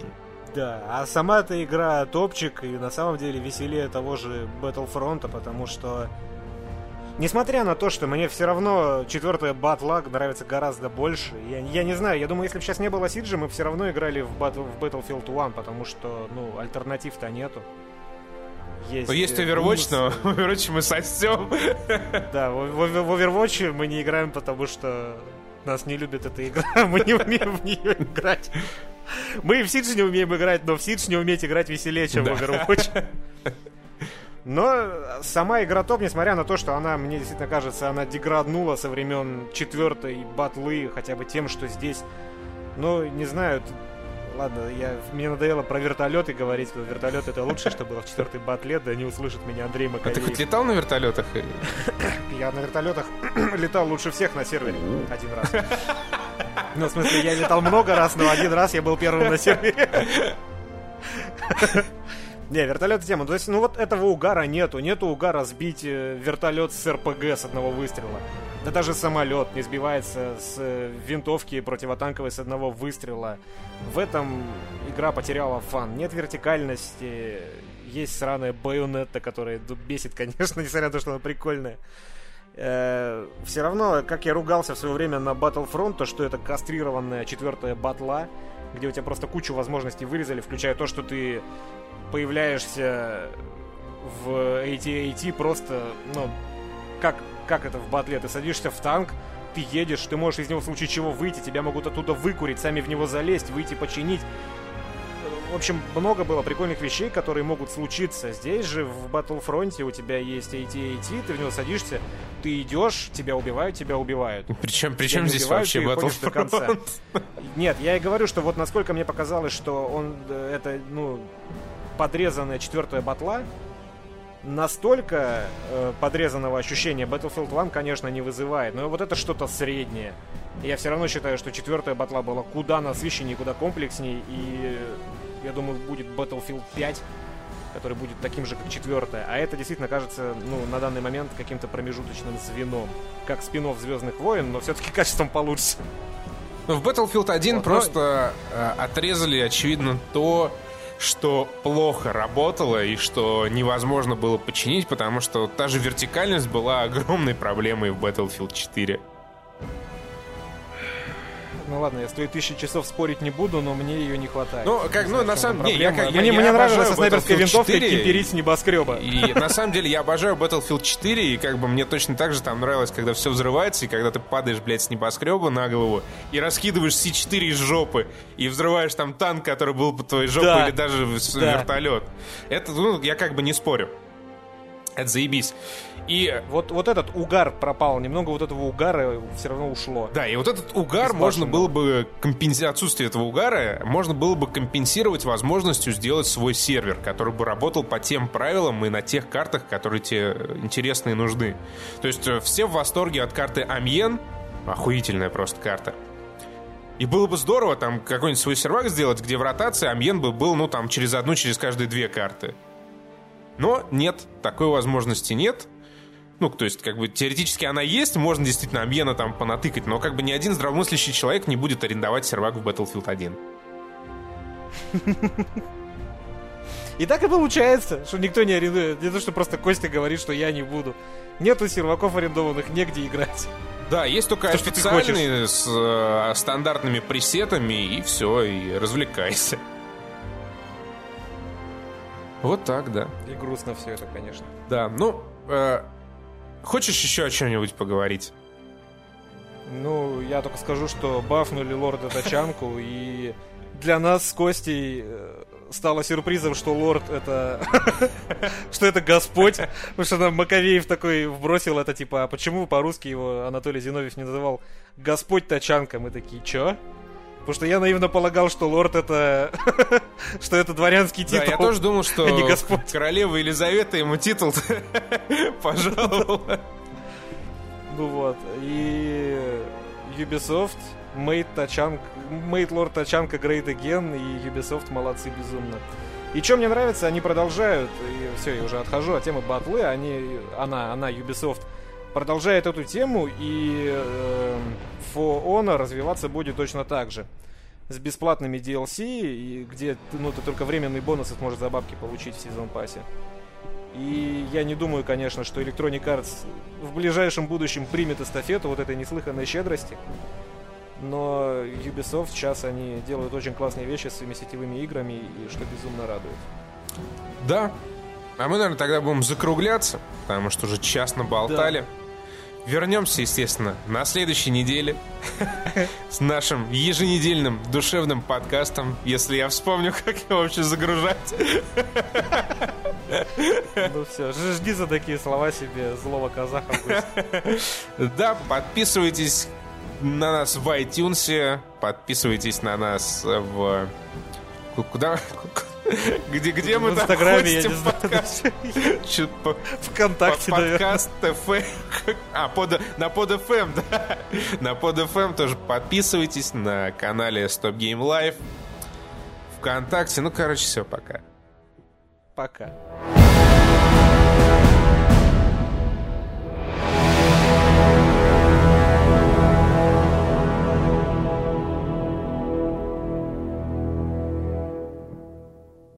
Да, а сама эта игра топчик, и на самом деле веселее того же Battlefront, потому что... Несмотря на то, что мне все равно четвертая Батлаг нравится гораздо больше, я, я не знаю, я думаю, если бы сейчас не было Сиджа, мы все равно играли в, Battle, в Battlefield 1, потому что, ну, альтернатив-то нету. Есть, ну, есть Overwatch, но в Overwatch мы сосем. Да, в, в, в Overwatch мы не играем, потому что нас не любит эта игра, [LAUGHS] мы не умеем в нее играть. Мы в Сидж не умеем играть, но в Сидж не уметь играть веселее, чем да. в Overwatch. Но сама игра топ, несмотря на то, что она, мне действительно кажется, она деграднула со времен четвертой батлы, хотя бы тем, что здесь, ну, не знаю, Ладно, я, мне надоело про вертолеты говорить, что вертолет это лучшее, что было в четвертой батле, да не услышит меня Андрей Макаревич. А ты хоть летал на вертолетах? я на вертолетах летал лучше всех на сервере один раз. Ну, в смысле, я летал много раз, но один раз я был первым на сервере. Не, вертолет тема. То есть, ну вот этого угара нету. Нету угара сбить э, вертолет с РПГ с одного выстрела. Да даже самолет не сбивается с э, винтовки противотанковой с одного выстрела. В этом игра потеряла фан. Нет вертикальности, есть сраная байонетта, которая бесит, [LAUGHS] конечно, несмотря на то, что она прикольная. Э, все равно, как я ругался в свое время на Battlefront, то что это кастрированная четвертая батла, где у тебя просто кучу возможностей вырезали, включая то, что ты появляешься в AT-AT просто, ну, как как это в батле? Ты садишься в танк, ты едешь, ты можешь из него в случае чего выйти, тебя могут оттуда выкурить, сами в него залезть, выйти починить. В общем, много было прикольных вещей, которые могут случиться. Здесь же в Battlefront у тебя есть AT-AT, ты в него садишься, ты идешь, тебя убивают, тебя убивают. Причем, причем здесь убивают, вообще Battlefront? Нет, я и говорю, что вот насколько мне показалось, что он, э, это, ну, подрезанная четвертая батла, настолько э, подрезанного ощущения Battlefield 1, конечно, не вызывает. Но вот это что-то среднее. Я все равно считаю, что четвертая батла была куда насыщеннее, куда комплекснее, и я думаю, будет Battlefield 5, который будет таким же, как четвертая. А это действительно кажется, ну, на данный момент каким-то промежуточным звеном. Как спин Звездных войн, но все-таки качеством получше. Ну, в Battlefield 1 вот, просто но... э, отрезали, очевидно, то, что плохо работало и что невозможно было починить, потому что та же вертикальность была огромной проблемой в Battlefield 4. Ну ладно, я с твоей тысячи часов спорить не буду, но мне ее не хватает. Ну, как, ну, на самом деле, я, я, мне, я, мне я нравилось со снайперской винтовкой кемперить с небоскреба. И [LAUGHS] на самом деле я обожаю Battlefield 4, и как бы мне точно так же там нравилось, когда все взрывается, и когда ты падаешь, блядь, с небоскреба на голову, и раскидываешь С4 из жопы, и взрываешь там танк, который был под твоей жопой, да. или даже да. вертолет. Это, ну, я как бы не спорю. Это заебись. И вот, вот этот угар пропал, немного вот этого угара все равно ушло. Да, и вот этот угар можно было бы компенсировать, отсутствие этого угара можно было бы компенсировать возможностью сделать свой сервер, который бы работал по тем правилам и на тех картах, которые тебе интересны и нужны. То есть э, все в восторге от карты Амьен, охуительная просто карта. И было бы здорово там какой-нибудь свой сервак сделать, где в ротации Амьен бы был, ну, там, через одну, через каждые две карты. Но нет, такой возможности нет. Ну, то есть, как бы, теоретически она есть, можно действительно объена там понатыкать, но как бы ни один здравомыслящий человек не будет арендовать сервак в Battlefield 1. И так и получается, что никто не арендует. Не то, что просто Костя говорит, что я не буду. Нету серваков арендованных, негде играть. Да, есть только то, официальные с э, стандартными пресетами, и все, и развлекайся. Вот так, да. И грустно все это, конечно. Да, ну, э, хочешь еще о чем-нибудь поговорить? Ну, я только скажу, что бафнули лорда Тачанку, и для нас с Костей э, стало сюрпризом, что лорд это... [LAUGHS] что это Господь. Потому что нам Маковеев такой вбросил это, типа, а почему по-русски его Анатолий Зиновьев не называл Господь Тачанка? Мы такие, чё? Потому что я наивно полагал, что лорд это... [LAUGHS] что это дворянский титул. Да, я тоже думал, что а не Господь. королева Елизавета ему титул [LAUGHS] пожаловала. Ну вот. И Ubisoft made, Тачанг, made Lord Тачанка great again, и Ubisoft молодцы безумно. И что мне нравится, они продолжают, и все, я уже отхожу от темы батлы, они, она, она, Ubisoft, продолжает эту тему, и э, For Honor развиваться будет точно так же. С бесплатными DLC, и где ну, ты только временные бонусы сможешь за бабки получить в сезон пассе. И я не думаю, конечно, что Electronic Arts в ближайшем будущем примет эстафету вот этой неслыханной щедрости. Но Ubisoft сейчас они делают очень классные вещи с своими сетевыми играми, и что безумно радует. Да. А мы, наверное, тогда будем закругляться, потому что уже час наболтали. Да. Вернемся, естественно, на следующей неделе [LAUGHS] с нашим еженедельным душевным подкастом, если я вспомню, [LAUGHS] как его вообще загружать. Ну все, жди за такие слова себе злого казаха. [LAUGHS] Да, подписывайтесь на нас в iTunes, подписывайтесь на нас в... Куда? Где, где мы я не знаю. [LAUGHS] Вконтакте, Подкаст ТФ. А, под, на под FM, да. На под FM тоже подписывайтесь на канале Stop Game Live. Вконтакте. Ну, короче, все, пока. Пока.